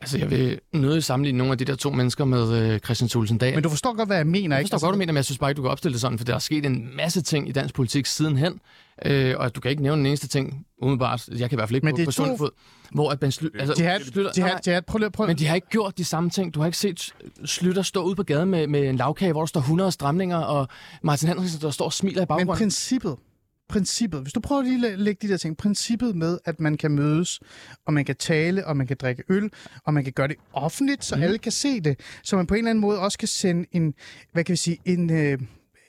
Altså, jeg vil nødig sammenligne nogle af de der to mennesker med øh, Christian Thulesen Dahl. Men du forstår godt, hvad jeg mener, Jeg ikke? Altså, forstår godt, du mener, men jeg synes bare ikke, du kan opstille det sådan, for der er sket en masse ting i dansk politik sidenhen, øh, og at du kan ikke nævne en eneste ting, umiddelbart, jeg kan i hvert fald ikke Men på, det er på to- sund fod, hvor at man sly, altså, Jihad, slutter, jihad, jihad, prøv lige prøv. men de har ikke gjort de samme ting. Du har ikke set Slytter stå ude på gaden med, med en lavkage, hvor der står 100 stramninger, og Martin Henriksen, der står og smiler i Men baggrunden. princippet, princippet, hvis du prøver lige at lægge de der ting, princippet med, at man kan mødes, og man kan tale, og man kan drikke øl, og man kan gøre det offentligt, så mm. alle kan se det, så man på en eller anden måde også kan sende en, hvad kan vi sige, en, øh,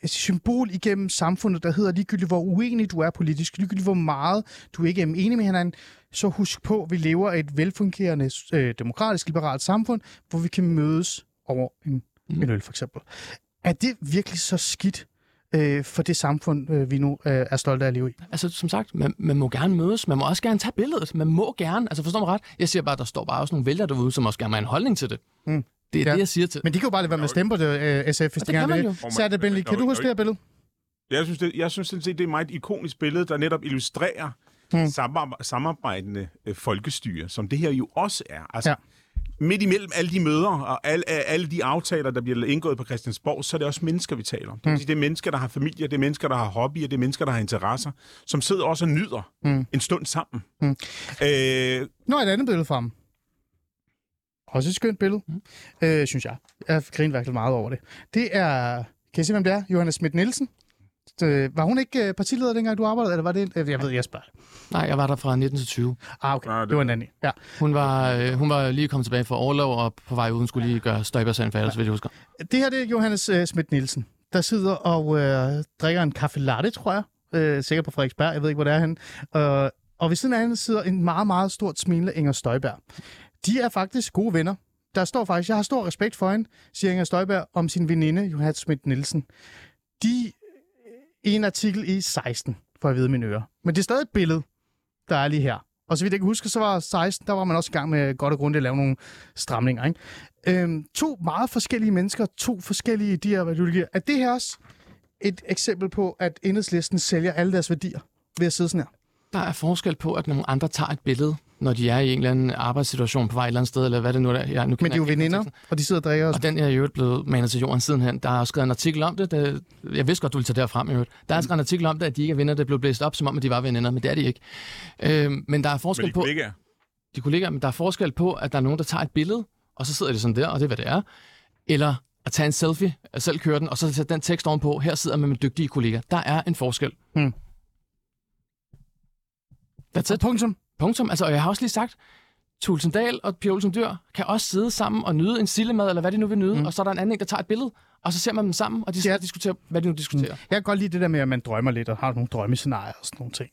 et symbol igennem samfundet, der hedder ligegyldigt, hvor uenig du er politisk, ligegyldigt, hvor meget du ikke er enig med hinanden, så husk på, at vi lever i et velfungerende, øh, demokratisk, liberalt samfund, hvor vi kan mødes over en, mm. en øl, for eksempel. Er det virkelig så skidt øh, for det samfund, øh, vi nu øh, er stolte af at leve i? Altså, som sagt, man, man må gerne mødes, man må også gerne tage billedet, man må gerne, altså forstår mig ret, jeg siger bare, der står bare også nogle vælgere derude, som også gerne have en holdning til det. Mm. Det er Ja. det, jeg siger til. Men de kan jo bare lade være med at stemme på det, øh, SF, hvis Og de gerne man vil. jo. Så er det, Bentley, kan du huske det her billede? Jeg synes, det, jeg synes sådan set, det er et meget ikonisk billede, der netop illustrerer Hmm. mm. samarbejdende øh, folkestyre, som det her jo også er. Altså, Ja. Midt imellem alle de møder og alle, alle de aftaler, der bliver indgået på Christiansborg, så er det også mennesker, vi taler om. Det, sige, det er mennesker, der har familie, det er mennesker, der har hobbyer, det er mennesker, der har interesser, som sidder også og nyder mm. en stund sammen. Mm. Øh, Nu er et andet billede fra ham. Også et skønt billede, mm. øh, synes jeg. Jeg griner virkelig meget over det. Det er, kan I se, hvem det er? Johannes Schmidt Nielsen. Øh, var hun ikke øh, partileder, dengang du arbejdede, eller var det en? øh, Jeg ved, jeg spørger. Nej, jeg var der fra 19 til 20. Ah, okay. Ah, det, det- var en anden. en. Ja. Hun var, øh, hun var lige kommet tilbage fra overlov, og på vej ud, hun skulle lige gøre Støjberg-sagen færdig, så vidt jeg husker. Det her det er Johannes øh, Schmidt Nielsen, der sidder og øh, drikker en kaffe latte, tror jeg. Øh, sikkert på Frederiksberg, jeg ved ikke, hvor det er henne. Øh, og ved siden af hende sidder en meget, meget stort smilende Inger Støjberg. De er faktisk gode venner. Der står faktisk, jeg har stor respekt for hende, siger Inger Støjberg om sin veninde, Johannes Schmidt Nielsen. De i en artikel i 16, for at vide mine ører. Men det er stadig et billede, der er lige her. Og så vidt jeg kan huske, så var 16, der var man også i gang med godt og grundigt at lave nogle stramninger. Ikke? Øhm, to meget forskellige mennesker, to forskellige idéer og ideologier. Er det her også et eksempel på, at enhedslisten sælger alle deres værdier ved at sidde sådan her? Der er forskel på, at nogle andre tager et billede, når de er i en eller anden arbejdssituation på vej et eller andet sted, eller hvad det nu er. Ja, nu Men de er jo veninder, og de sidder og drikker. Og den er jo blevet manet til jorden sidenhen. Der er også skrevet en artikel om det. det jeg vidste godt, du ville tage det frem i øvrigt. Der er skrevet en artikel om det, at de ikke er venner. Det blev blæst op, som om at de var veninder, men det er de ikke. Øh, men der er forskel Men de på... kollegaer? De kollegaer, men der er forskel på, at der er nogen, der tager et billede, og så sidder de sådan der, og det er, hvad det er. Eller at tage en selfie, at selv køre den, og så sætte den tekst ovenpå, her sidder man med dygtige kollegaer. Der er en forskel. Hmm. That's it. Punktum. Punktum. Altså, og jeg har også lige sagt, Tulsendal og Pia Olsen Dyr kan også sidde sammen og nyde en sillemad, eller hvad de nu vil nyde, mm. og så er der en anden, en, der tager et billede, og så ser man dem sammen, og de skal Ja. ja. diskutere, hvad de nu diskuterer. Mm. Jeg kan godt lide det der med, at man drømmer lidt og har nogle drømmescenarier og sådan nogle ting.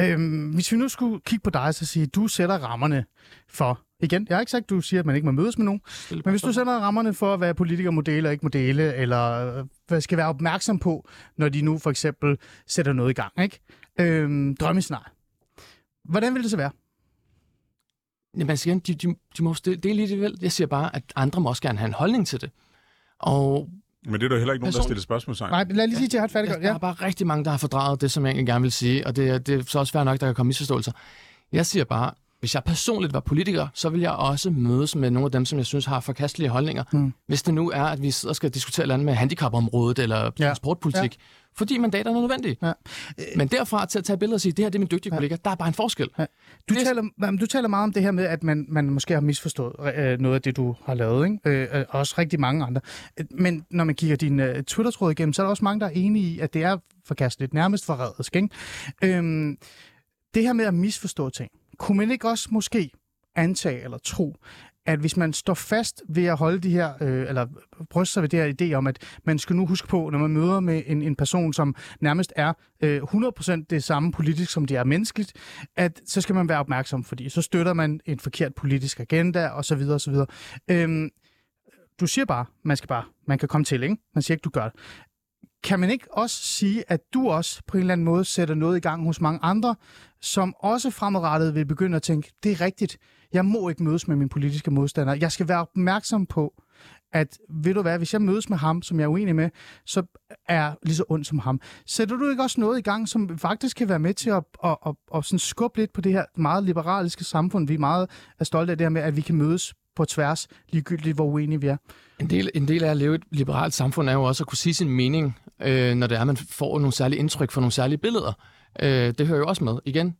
Øhm, hvis vi nu skulle kigge på dig, så sige, du sætter rammerne for... Igen, jeg har ikke sagt, at du siger, at man ikke må mødes med nogen, men hvis du sætter rammerne for, hvad politikere må dele og ikke må dele, eller øh, hvad skal være opmærksom på, når de nu for eksempel sætter noget i gang, ikke? Øhm, drømmescenarie. Hvordan vil det så være? Jamen, igen, de, de, de må stille, det er lige det vel. Jeg siger bare, at andre må også gerne have en holdning til det. Og Men det er der heller ikke nogen, der Person- stiller spørgsmål Nej, lad lige sige til, at jeg har et Ja, færdigt der ja. er bare rigtig mange, der har fordraget det, som jeg egentlig gerne vil sige, og det, er- det er så også fair nok, der kan komme misforståelser. Jeg siger bare, hvis jeg personligt var politiker, så vil jeg også mødes med nogle af dem, som jeg synes har forkastelige holdninger. Mm. Hvis det nu er, at vi sidder og skal diskutere andet med handicapområdet eller Ja. transportpolitik, ja. fordi mandaterne er nødvendige. Ja. Men derfra til at tage billeder og sige, det her det er min dygtige Ja. ja. kollega, der er bare en forskel. Ja. Du, Det- taler, du taler meget om det her med, at man, man måske har misforstået øh, noget af det, du har lavet, ikke? Øh, øh, og også rigtig mange andre. Men når man kigger din øh, Twitter-tråd igennem, så er der også mange, der er enige i, at det er forkasteligt, nærmest forræderisk. Ikke? Øhm, det her med at misforstå ting, kunne man ikke også måske antage eller tro, at hvis man står fast ved at holde de her, øh, eller bryste sig ved det her idé om, at man skal nu huske på, når man møder med en, en person, som nærmest er øh, 100% det samme politisk, som det er menneskeligt, at så skal man være opmærksom, fordi så støtter man en forkert politisk agenda, og så videre, og så videre. Øhm, du siger bare, man skal bare, man kan komme til, ikke? Man siger ikke, du gør det. Kan man ikke også sige, at du også på en eller anden måde sætter noget i gang hos mange andre, som også fremadrettet vil begynde at tænke, det er rigtigt, jeg må ikke mødes med min politiske modstander. Jeg skal være opmærksom på, at ved du hvad, hvis jeg mødes med ham, som jeg er uenig med, så er jeg lige så ond som ham. Sætter du ikke også noget i gang, som faktisk kan være med til at, at, at, at sådan skubbe lidt på det her meget liberaliske samfund? Vi er meget er stolte af det her med, at vi kan mødes på tværs, ligegyldigt hvor uenige vi er. En del, en del af at leve i et liberalt samfund er jo også at kunne sige sin mening, øh, når det er, at man får nogle særlige indtryk for nogle særlige billeder. Øh, det hører jo også med. Igen,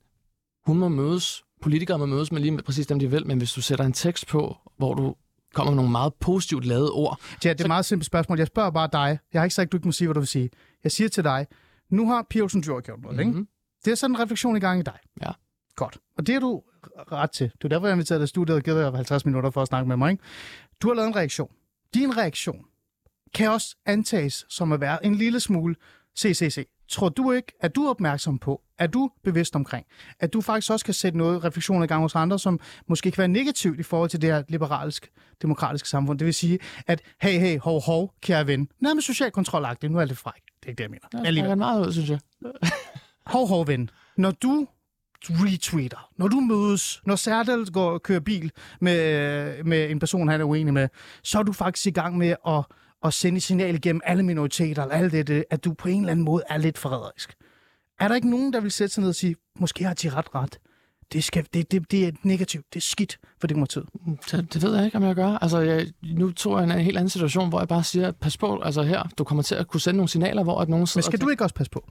hun må mødes, politikere må mødes med lige med præcis dem, de vil, men hvis du sætter en tekst på, hvor du kommer med nogle meget positivt lavede ord, Ja, det er et meget simpelt spørgsmål. Jeg spørger bare dig. Jeg har ikke sagt, at du ikke må sige, hvad du vil sige. Jeg siger til dig, nu har Pia Olsen Dyr gjort noget, mm-hmm. ikke? Mhm. Det er sådan en refleksion i gang i dig. Ja. Godt. Og det er du ret til. Det er derfor, jeg inviterede dig i studiet og givet dig 50 minutter for at snakke med mig. Ikke? Du har lavet en reaktion. Din reaktion kan også antages som at være en lille smule CCC. Tror du ikke, at du er opmærksom på, er du bevidst omkring, at du faktisk også kan sætte noget refleksion i gang hos andre, som måske kan være negativt i forhold til det her liberaliske, demokratiske samfund. Det vil sige, at hey, hey, hov, hov, kære ven, nærmest social kontrolagtigt, nu er lidt fræk. Det er ikke det, jeg mener. det er meget ud, synes jeg. Hov, hov, ven. Når du retweeter, når du mødes, når Serdal går og kører bil med, med en person, han er uenig med, så er du faktisk i gang med at, at sende et signal igennem alle minoriteter, eller alt det, det, at du på en eller anden måde er lidt forræderisk. Er der ikke nogen, der vil sætte sig ned og sige, måske har de ret ret? Det, skal, det, det, det er negativt, det er skidt for demokratiet. Det, det ved jeg ikke, om jeg gør. Altså, jeg, nu tror jeg en helt anden situation, hvor jeg bare siger, pas på, altså her, du kommer til at kunne sende nogle signaler, hvor at nogen sidder Men skal du ikke også passe på?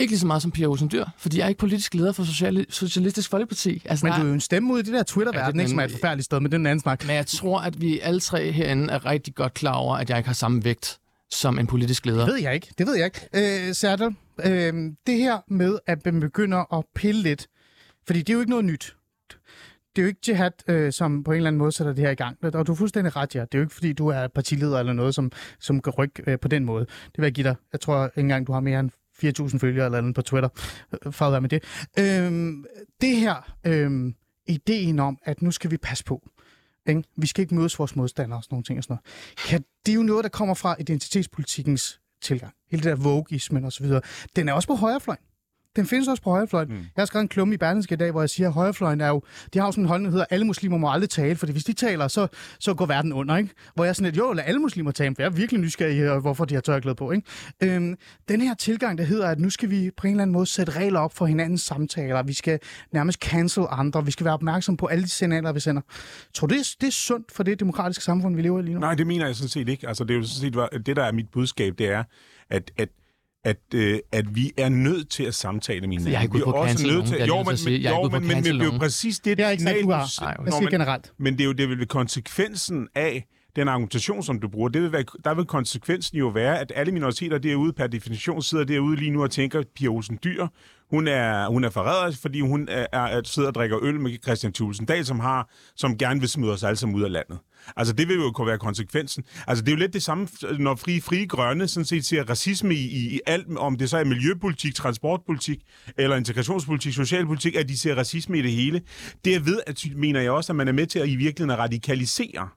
Ikke lige så meget som Pia Olsen Dyr, fordi jeg er ikke politisk leder for Social- Socialistisk Folkeparti. Altså, Men der du er- jo en stemme ud i det der Twitter-verden, Ja, ikke, som er et forfærdeligt sted, men det er en anden snak. Men jeg tror, at vi alle tre herinde er rigtig godt klar over, at jeg ikke har samme vægt som en politisk leder. Det ved jeg ikke. Det ved jeg ikke. Øh, Serdal, øh, det her med, at man begynder at pille lidt, fordi det er jo ikke noget nyt. Det er jo ikke jihad, øh, som på en eller anden måde sætter det her i gang. Og du er fuldstændig ret, ja. Det er jo ikke, fordi du er partileder eller noget, som, som kan rykke øh, på den måde. Det vil jeg give dig. Jeg tror ikke engang, du har mere end 4.000 følgere eller andet på Twitter. Fred være med det. Øhm, det her, øhm, ideen om, at nu skal vi passe på. Ikke? Vi skal ikke mødes vores modstandere og sådan nogle ting og sådan noget. Kan, det er jo noget, der kommer fra identitetspolitikkens tilgang. Hele det der vogismen og så videre. Den er også på højrefløjen. Den findes også på højrefløjen. Mm. Jeg har skrevet en klumme i Berlingske i dag, hvor jeg siger, at højrefløjen er jo... De har jo sådan en holdning, der hedder, at alle muslimer må aldrig tale, fordi hvis de taler, så, så går verden under, ikke? Hvor jeg sådan lidt, jo, lad alle muslimer tale, for jeg er virkelig nysgerrig hvorfor de har tørklæde på, ikke? Øhm, den her tilgang, der hedder, at nu skal vi på en eller anden måde sætte regler op for hinandens samtaler. Vi skal nærmest cancel andre. Vi skal være opmærksom på alle de signaler, vi sender. Tror du, det er, det er sundt for det demokratiske samfund, vi lever i lige nu? Nej, det mener jeg sådan set ikke. Altså, det er jo sådan set, det der er mit budskab, det er, at, at at, øh, at vi er nødt til at samtale med hinanden. Jeg er ikke vi er jo, nødt til men, sige. men, er ikke jo, men, men, men det er jo præcis det, Det jeg ikke sagt, signal, du har. Nej, men- generelt. Men det er jo det vil være konsekvensen af den argumentation, som du bruger. Det vil være, der vil konsekvensen jo være, at alle minoriteter derude per definition sidder derude lige nu og tænker, Pia Olsen Dyr, hun er, hun er forræderisk, fordi hun er, er, sidder og drikker øl med Christian Thulesen Dahl, som, har, som gerne vil smide os alle sammen ud af landet. Altså, det vil jo kunne være konsekvensen. Altså, det er jo lidt det samme, når Fri, frie Grønne sådan set ser racisme i, i, i alt, om det så er miljøpolitik, transportpolitik, eller integrationspolitik, socialpolitik, at de ser racisme i det hele. Det ved, at, mener jeg også, at man er med til at i virkeligheden at radikalisere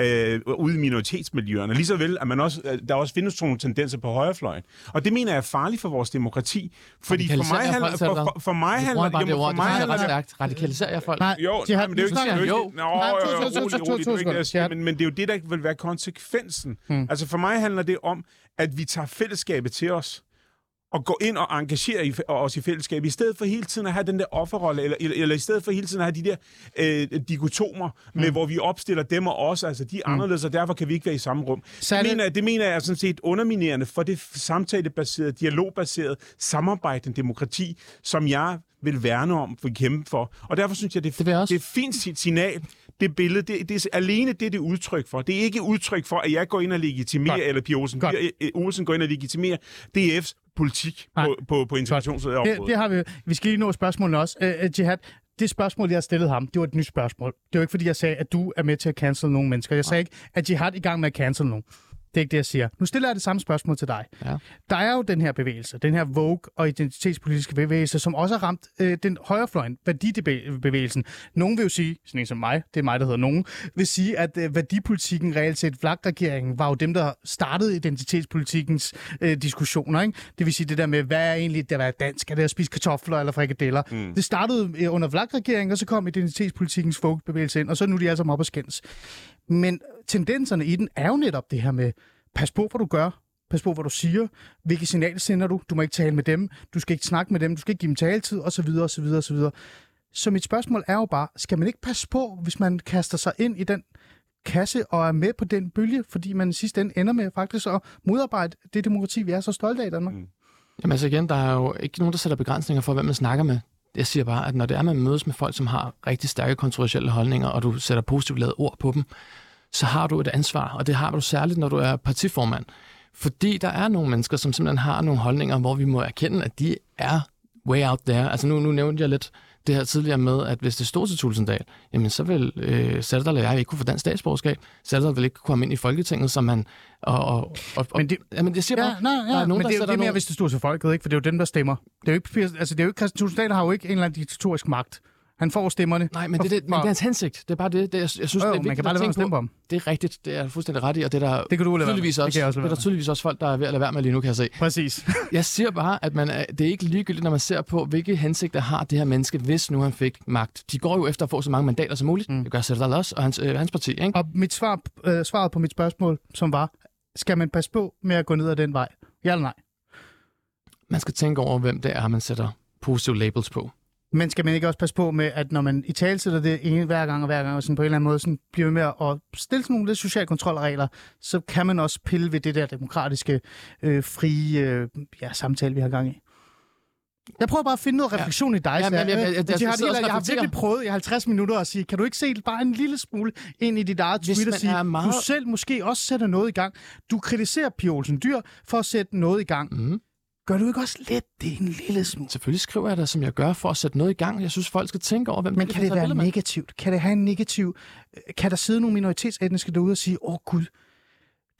øh, ude i minoritetsmiljøerne. Lige så vel, at man også, øh, der også findes sådan nogle tendenser på højrefløjen. Og det mener jeg er farligt for vores demokrati. Fordi for mig handler, for, for, for mig handler, det jamen, for mig er handler ret det stærkt. Radikaliserer jeg folk? Nej, jo, men det er jo ikke, jo Nå, jo, men det er jo det, der vil være konsekvensen. Hmm. Altså for mig handler det om, at vi tager fællesskabet til os, og gå ind og engagere i, os i fællesskab, i stedet for hele tiden at have den der offerrolle, eller, eller, eller i stedet for hele tiden at have de der øh, dikotomer, med, Hmm. hvor vi opstiller dem og os, altså de er anderledes, og derfor kan vi ikke være i samme rum. Så det, det- mener, jeg- det mener jeg er sådan set underminerende for det samtalebaserede, dialogbaserede, samarbejdende demokrati, som jeg vil værne om, vil kæmpe for. Og derfor synes jeg, det, Det også. det er fint si- signal, det billede, det, det er alene det, det er udtryk for. Det er ikke udtryk for, at jeg går ind og legitimerer, Godt. eller Pia Olsen. Pia, øh, Olsen går ind og legitimerer DF's politik Nej. på, på, på integrationsområdet. Det, det har vi. Vi skal lige nå spørgsmålene også. Uh, uh, Jihad, det spørgsmål, jeg har stillet ham, det var et nyt spørgsmål. Det var ikke, fordi jeg sagde, at du er med til at cancel nogle mennesker. Jeg sagde ikke, at Jihad er i gang med at cancel nogen. Det er ikke det, jeg siger. Nu stiller jeg det samme spørgsmål til dig. Ja. Der er jo den her bevægelse, den her Vogue og identitetspolitiske bevægelse, som også har ramt øh, den højrefløjen, værdibevægelsen. Nogen vil jo sige, sådan en som mig, det er mig, der hedder nogen, vil sige, at øh, værdipolitikken, reelt set flagregeringen, var jo dem, der startede identitetspolitikkens øh, diskussioner. Ikke? Det vil sige det der med, hvad er egentlig det at være dansk? Er det at spise kartofler eller frikadeller? Mm. Det startede øh, under flagregeringen, og så kom identitetspolitikkens Vogue-bevægelse ind, og så nu er de sammen op og skændes. Men tendenserne i den er jo netop det her med, pas på, hvad du gør, pas på, hvad du siger, hvilke signaler sender du, du må ikke tale med dem, du skal ikke snakke med dem, du skal ikke give dem taletid, osv., osv., osv. Så mit spørgsmål er jo bare, skal man ikke passe på, hvis man kaster sig ind i den kasse og er med på den bølge, fordi man i sidste ende ender med faktisk at modarbejde det demokrati, vi er så stolte af i Danmark? Mm. Jamen altså igen, der er jo ikke nogen, der sætter begrænsninger for, hvem man snakker med. Jeg siger bare, at når det er, man mødes med folk, som har rigtig stærke kontroversielle holdninger, og du sætter positivt lavet ord på dem, så har du et ansvar, og det har du særligt, når du er partiformand. Fordi der er nogle mennesker, som simpelthen har nogle holdninger, hvor vi må erkende, at de er way out there. Altså nu, nu nævnte jeg lidt det her tidligere med, at hvis det stod til Tulsendal, jamen så vil øh, Sætter og jeg ikke kunne få dansk statsborgerskab. Sætter vil ikke kunne komme ind i Folketinget, som man... Og, og, og, Men det- jamen, jeg siger bare, Ja, nej, der ja, er nogen, men der det er jo det er mere, nogle- hvis det stod til folket, ikke? For det er jo dem, der stemmer. Det er jo ikke, altså, det er jo ikke Christian Tulsendal har jo ikke en eller anden diktatorisk magt. Han får stemmerne. Nej, men det, det, men det er hans hensigt. Det er bare det. det jeg, jeg synes, Jo, det er man vigtigt kan bare lade stemme på. ham. Det er rigtigt. Det er fuldstændig ret i, og det er der Det kan du tydeligvis Det også, kan jeg også det er der tydeligvis også folk, der er ved at lade være med lige nu, kan jeg se. Præcis. Jeg siger bare, at man er, det er ikke ligegyldigt, når man ser på, hvilke hensigter har det her menneske, hvis nu han fik magt. De går jo efter at få så mange mandater som muligt. Mm. Det gør Sætter også, og hans, øh, hans parti. Ikke? Og mit svar, øh, svaret på mit spørgsmål, som var, skal man passe på med at gå ned ad den vej? Ja eller nej? Man skal tænke over, hvem det er, man sætter positive labels på. Men skal man ikke også passe på med, at når man i tale sætter det ene hver gang og hver gang, og sådan på en eller anden måde sådan bliver med at stille sådan nogle lidt social kontrolregler, så kan man også pille ved det der demokratiske, øh, frie øh, ja, samtale, vi har gang i. Jeg prøver bare at finde noget refleksion ja. i dig. Ja, men jeg- jeg- jeg- jeg- jeg har, jeg, har virkelig prøvet i 50 minutter at sige, kan du ikke se bare en lille smule ind i dit eget tweet og sige, meget- du selv måske også sætter noget i gang. Du kritiserer Pia Olsen Dyr for at sætte noget i gang. Mm. Gør du ikke også lidt det en lille smule? Selvfølgelig skriver jeg det, som jeg gør, for at sætte noget i gang. Jeg synes, folk skal tænke over, hvem Men de kan det være negativt? Kan det have en negativ... Kan der sidde nogle minoritetsetniske derude og sige, åh oh, gud,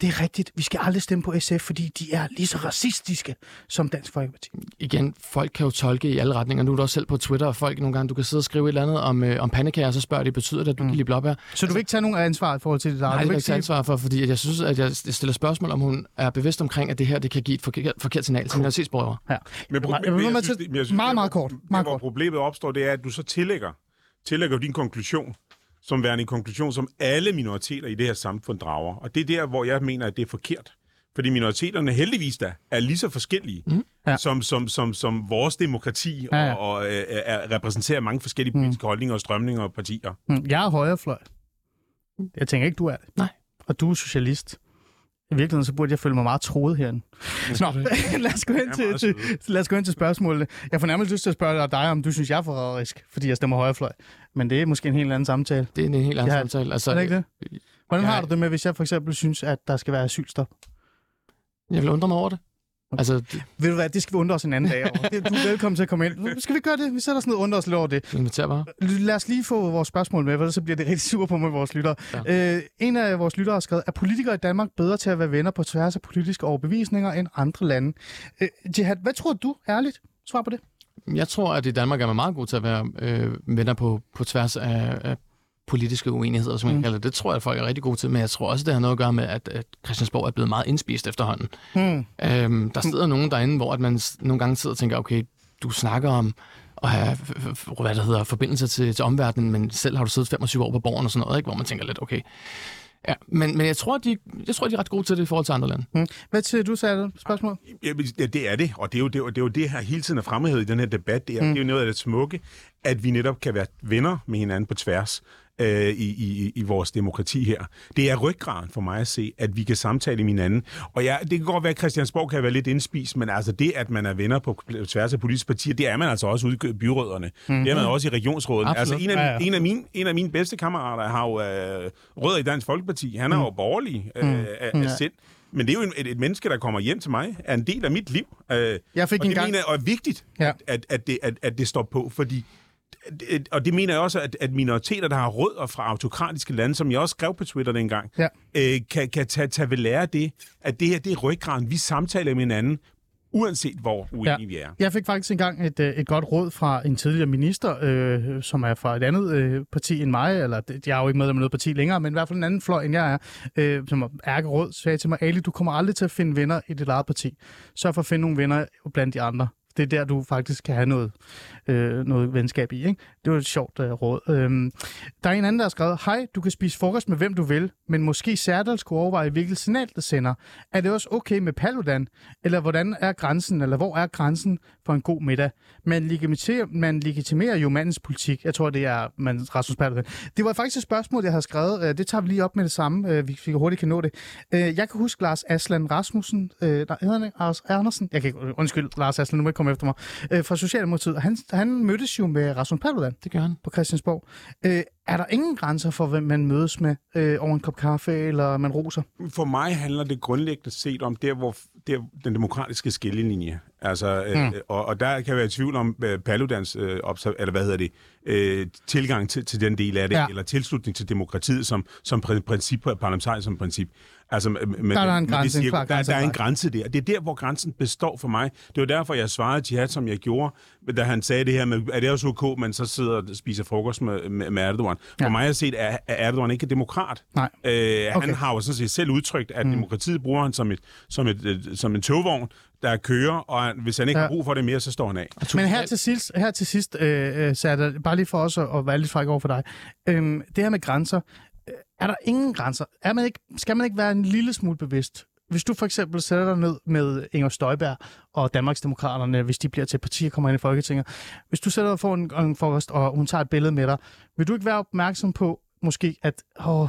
det er rigtigt, vi skal aldrig stemme på SF, fordi de er lige så racistiske som Dansk Folkeparti. Igen, folk kan jo tolke i alle retninger. Nu er du også selv på Twitter, og folk nogle gange, du kan sidde og skrive et eller andet om, øh, om pandekager, og så spørger de, betyder det, at du mm. kan lide blåbær? Så du vil ikke tage nogen ansvar i forhold til det der? Nej, du det vil ikke ikke tage ansvar for, fordi jeg synes, at jeg stiller spørgsmål, om hun er bevidst omkring, at det her det kan give et forkert, forkert signal til minoritetsborgere. Ja. Men, vil men med jeg synes, det- men jeg synes, meget, meget kort. Meget hvor kort. problemet opstår, det er, at du så tillægger, tillægger din konklusion som værende en konklusion, som alle minoriteter i det her samfund drager. Og det er der, hvor jeg mener, at det er forkert. Fordi minoriteterne heldigvis da er lige så forskellige, mm. Ja. som, som, som, som vores demokrati, Ja, ja. og, og øh, er, repræsenterer mange forskellige politiske mm. holdninger og strømninger og partier. Mm, Jeg er højrefløj. Jeg tænker ikke, du er det. Nej. Og du er socialist. I virkeligheden så burde jeg føle mig meget troet herinde. Nå, lad os gå hen er til, til, lad os gå hen til spørgsmålene. Jeg får nærmest lyst til at spørge dig, om du synes, jeg er forræderisk, fordi jeg stemmer højrefløj. Men det er måske en helt anden samtale. Det er en helt anden Ja. samtale. Altså, Er det ikke det? Hvordan jeg- har du det med, hvis jeg for eksempel synes, at der skal være asylstop? Jeg vil undre mig over det. Altså, det, Ved du hvad, det skal vi undre os en anden dag over. Det- Du er velkommen til at komme ind. Skal vi gøre det? Vi sætter os ned og undrer os lidt over det. jeg inviterer bare. Lad os lige få vores spørgsmål med, for så bliver det rigtig sur på med vores lyttere. Ja. Øh, en af vores lyttere har skrevet, er politikere i Danmark bedre til at være venner på tværs af politiske overbevisninger end andre lande? Øh, Jihad, hvad tror du, ærligt? Svar på det. Jeg tror, at i Danmark er man meget god til at være øh, venner på, på tværs af, af politiske uenigheder, som man Mm. kalder det. Det tror jeg, at folk er rigtig gode til, men jeg tror også, det har noget at gøre med, at, at Christiansborg er blevet meget indspist efterhånden. Hmm. Øhm, der sidder nogen derinde, hvor at man nogle gange sidder og tænker, okay, du snakker om at have hvad der hedder, forbindelser til, til omverdenen, men selv har du siddet 25 år på borgen og sådan noget, ikke? hvor man tænker lidt, okay. Ja, men, men jeg, tror, de, jeg tror, de er ret gode til det i forhold til andre lande. Hmm. Hvad siger du, Satte? Spørgsmål? Ja, det det er det, og det er jo det, er det, er jo det her hele tiden er fremhævet i den her debat. Det er, mm. det er jo noget af det smukke, at vi netop kan være venner med hinanden på tværs øh, i, i, i vores demokrati her. Det er ryggraden for mig at se, at vi kan samtale med hinanden. Og ja, det kan godt være, at Christiansborg kan være lidt indspist, men altså det, at man er venner på tværs af politiske partier, det er man altså også ude i byrødderne. Mm. Det er man også i regionsrådet. Altså en af, Ja, ja. en, af mine, en af mine bedste kammerater har jo øh, rødder i Dansk Folkeparti. Han er jo borgerlig øh, af, af Ja. sind. Men det er jo en- et, et menneske, der kommer hjem til mig, er en del af mit liv. Øh, Jeg fik og det engang- mener jeg og er vigtigt, Ja. at, at, det, at, at det står på, fordi og det mener jeg også, at, at minoriteter, der har rødder fra autokratiske lande, som jeg også skrev på Twitter dengang, Ja. øh, kan, kan tage, tage ved lære af det, at det her, det er ryggraden. Vi samtaler med hinanden, uanset hvor uenige ja. vi er. Jeg fik faktisk engang et, øh, et godt råd fra en tidligere minister, øh, som er fra et andet øh, parti end mig, eller jeg er jo ikke medlem af noget parti længere, men i hvert fald en anden fløj, end jeg er, øh, som er ærkeråd, sagde til mig, Ali, du kommer aldrig til at finde venner i dit eget parti. Sørg for at finde nogle venner blandt de andre. Det er der, du faktisk kan have noget, øh, noget venskab i. Ikke? Det var et sjovt øh, råd. Øhm, der er en anden, der har skrevet, Hej, du kan spise frokost med hvem du vil, men måske særligt skulle overveje, hvilket signal det sender. Er det også okay med Paludan? Eller hvordan er grænsen, eller hvor er grænsen for en god middag? Man legitimerer, man legitimerer jo mandens politik. Jeg tror, det er man, Rasmus Paludan. Det var faktisk et spørgsmål, jeg havde skrevet. Øh, Det tager vi lige op med det samme. Øh, Vi vi hurtigt kan nå det. Øh, Jeg kan huske Lars Aslan Rasmussen. Øh, nej, hedder han ikke? Lars Andersen? Jeg kan ikke, undskyld, Lars Aslan, nu må jeg ikke komme efter mig. Øh, Fra Socialdemokratiet. Han, han mødtes jo med Rasmus Paludan Det gør han. på Christiansborg. Øh, er der ingen grænser for, hvem man mødes med øh, over en kop kaffe, eller man roser? For mig handler det grundlæggende set om der, hvor der, den demokratiske skillelinje. Altså, mm. øh, og, og der kan være i tvivl om øh, Paludans øh, observ- eller hvad hedder det, øh, tilgang til, til den del af det, Ja. eller tilslutning til demokratiet som, som prin- princip, parlamentarisk som princip. Altså, men, Der er der en grænse, klar der, der er en grænse. der. Det er der, hvor grænsen består for mig. Det var derfor, jeg svarede Jihad, som jeg gjorde, da han sagde det her med, er det også ok, man så sidder og spiser frokost med, med, med Erdogan. For Ja. mig at set, er, er Erdogan ikke demokrat. Nej. Øh, Okay. Han har jo sådan set selv udtrykt, at mm. demokratiet bruger han som, et, som, et, som en togvogn, der kører, og hvis han ikke Ja. ja. har brug for det mere, så står han af. Men her til sidst, her til sidst øh, øh, Sata, bare lige for os at, at være lidt fræk over for dig. Øhm, det her med grænser. Er der ingen grænser? Er man ikke, skal man ikke være en lille smule bevidst? Hvis du for eksempel sætter dig ned med Inger Støjberg og Danmarksdemokraterne, hvis de bliver til parti og kommer ind i Folketinget. Hvis du sætter dig for en, en frokost, og hun tager et billede med dig, vil du ikke være opmærksom på, måske, at åh,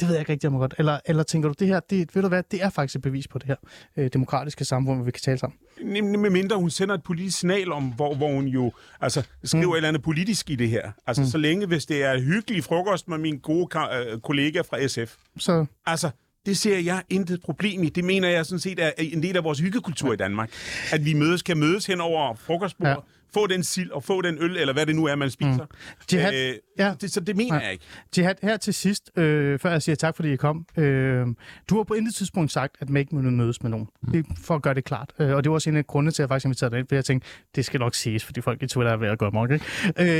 det ved jeg ikke rigtig om godt. Eller, eller tænker du, det her, det, ved du hvad, det er faktisk et bevis på det her øh, demokratiske samfund, hvor vi kan tale sammen. Med mindre hun sender et politisk signal om, hvor, hvor hun jo altså, skriver mm. et eller andet politisk i det her. Altså, mm. så længe, hvis det er hyggelig frokost med min gode øh, kollega fra SF. Så Altså, det ser jeg intet problem i. Det mener jeg sådan set er en del af vores hyggekultur ja. i Danmark. At vi mødes, kan mødes hen over frokostbordet, Ja. Få den sild og få den øl, eller hvad det nu er, man spiser. Mm. Jihad, Øh, ja. det, så det mener Ja. jeg ikke. Jihad, her til sidst, øh, før jeg siger tak, fordi I kom. Øh, du har på intet tidspunkt sagt, at man ikke må mødes med nogen. Mm. Det for at gøre det klart. Øh, og det var også en af grundene til, at jeg faktisk inviterede dig ind, for jeg tænkte, det skal nok siges, fordi folk i Twitter er ved at gå amok. Ikke?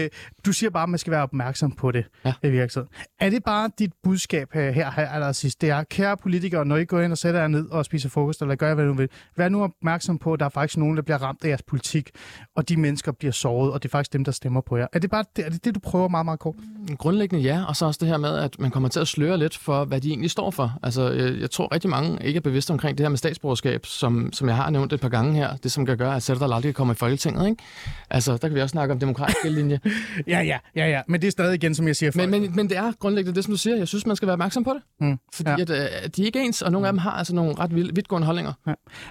Øh, du siger bare, at man skal være opmærksom på det Ja. i virkeligheden. Er det bare dit budskab her, her, her allersidst? Det er, kære politikere, når I går ind og sætter jer ned og spiser frokost, eller gør hvad du vil, vær nu opmærksom på, at der er faktisk nogen, der bliver ramt af jeres politik, og de mennesker bliver såret, og det er faktisk dem, der stemmer på jer. Er det bare det, er det, det du prøver meget, meget kort? Grundlæggende ja, og så også det her med, at man kommer til at sløre lidt for, hvad de egentlig står for. Altså, jeg, jeg tror rigtig mange ikke er bevidste omkring det her med statsborgerskab, som, som jeg har nævnt et par gange her. Det, som kan gøre, at Sætter aldrig kommer i Folketinget, ikke? Altså, der kan vi også snakke om demokratisk linje. Ja, ja, ja, ja. Men det er stadig igen, som jeg siger, Men, men, men det er grundlæggende det, som du siger. Jeg synes, man skal være opmærksom på det. Mm, Fordi ja. ja. at, øh, de er ikke ens, og nogle af dem har altså nogle ret vild, vidtgående holdninger.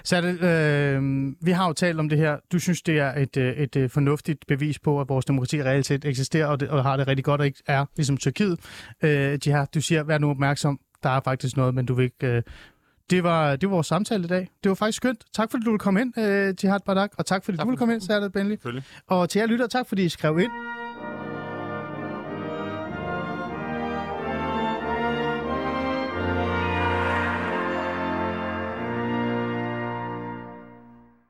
Så er det, øh, vi har jo talt om det her. Du synes, det er et, øh, et, et fornuftigt bevis på, at vores demokrati reelt set eksisterer, og, det, og har det rigtig godt, og ikke er ligesom Tyrkiet. Øh, Jihad, du siger, vær nu opmærksom. Der er faktisk noget, men du vil ikke... Øh, det var, det var vores samtale i dag. Det var faktisk skønt. Tak fordi du ville komme ind, øh, Jihad Badak, og tak fordi tak du ville komme ind, Særligt Benli. Og til jer lytter, tak fordi I skrev ind.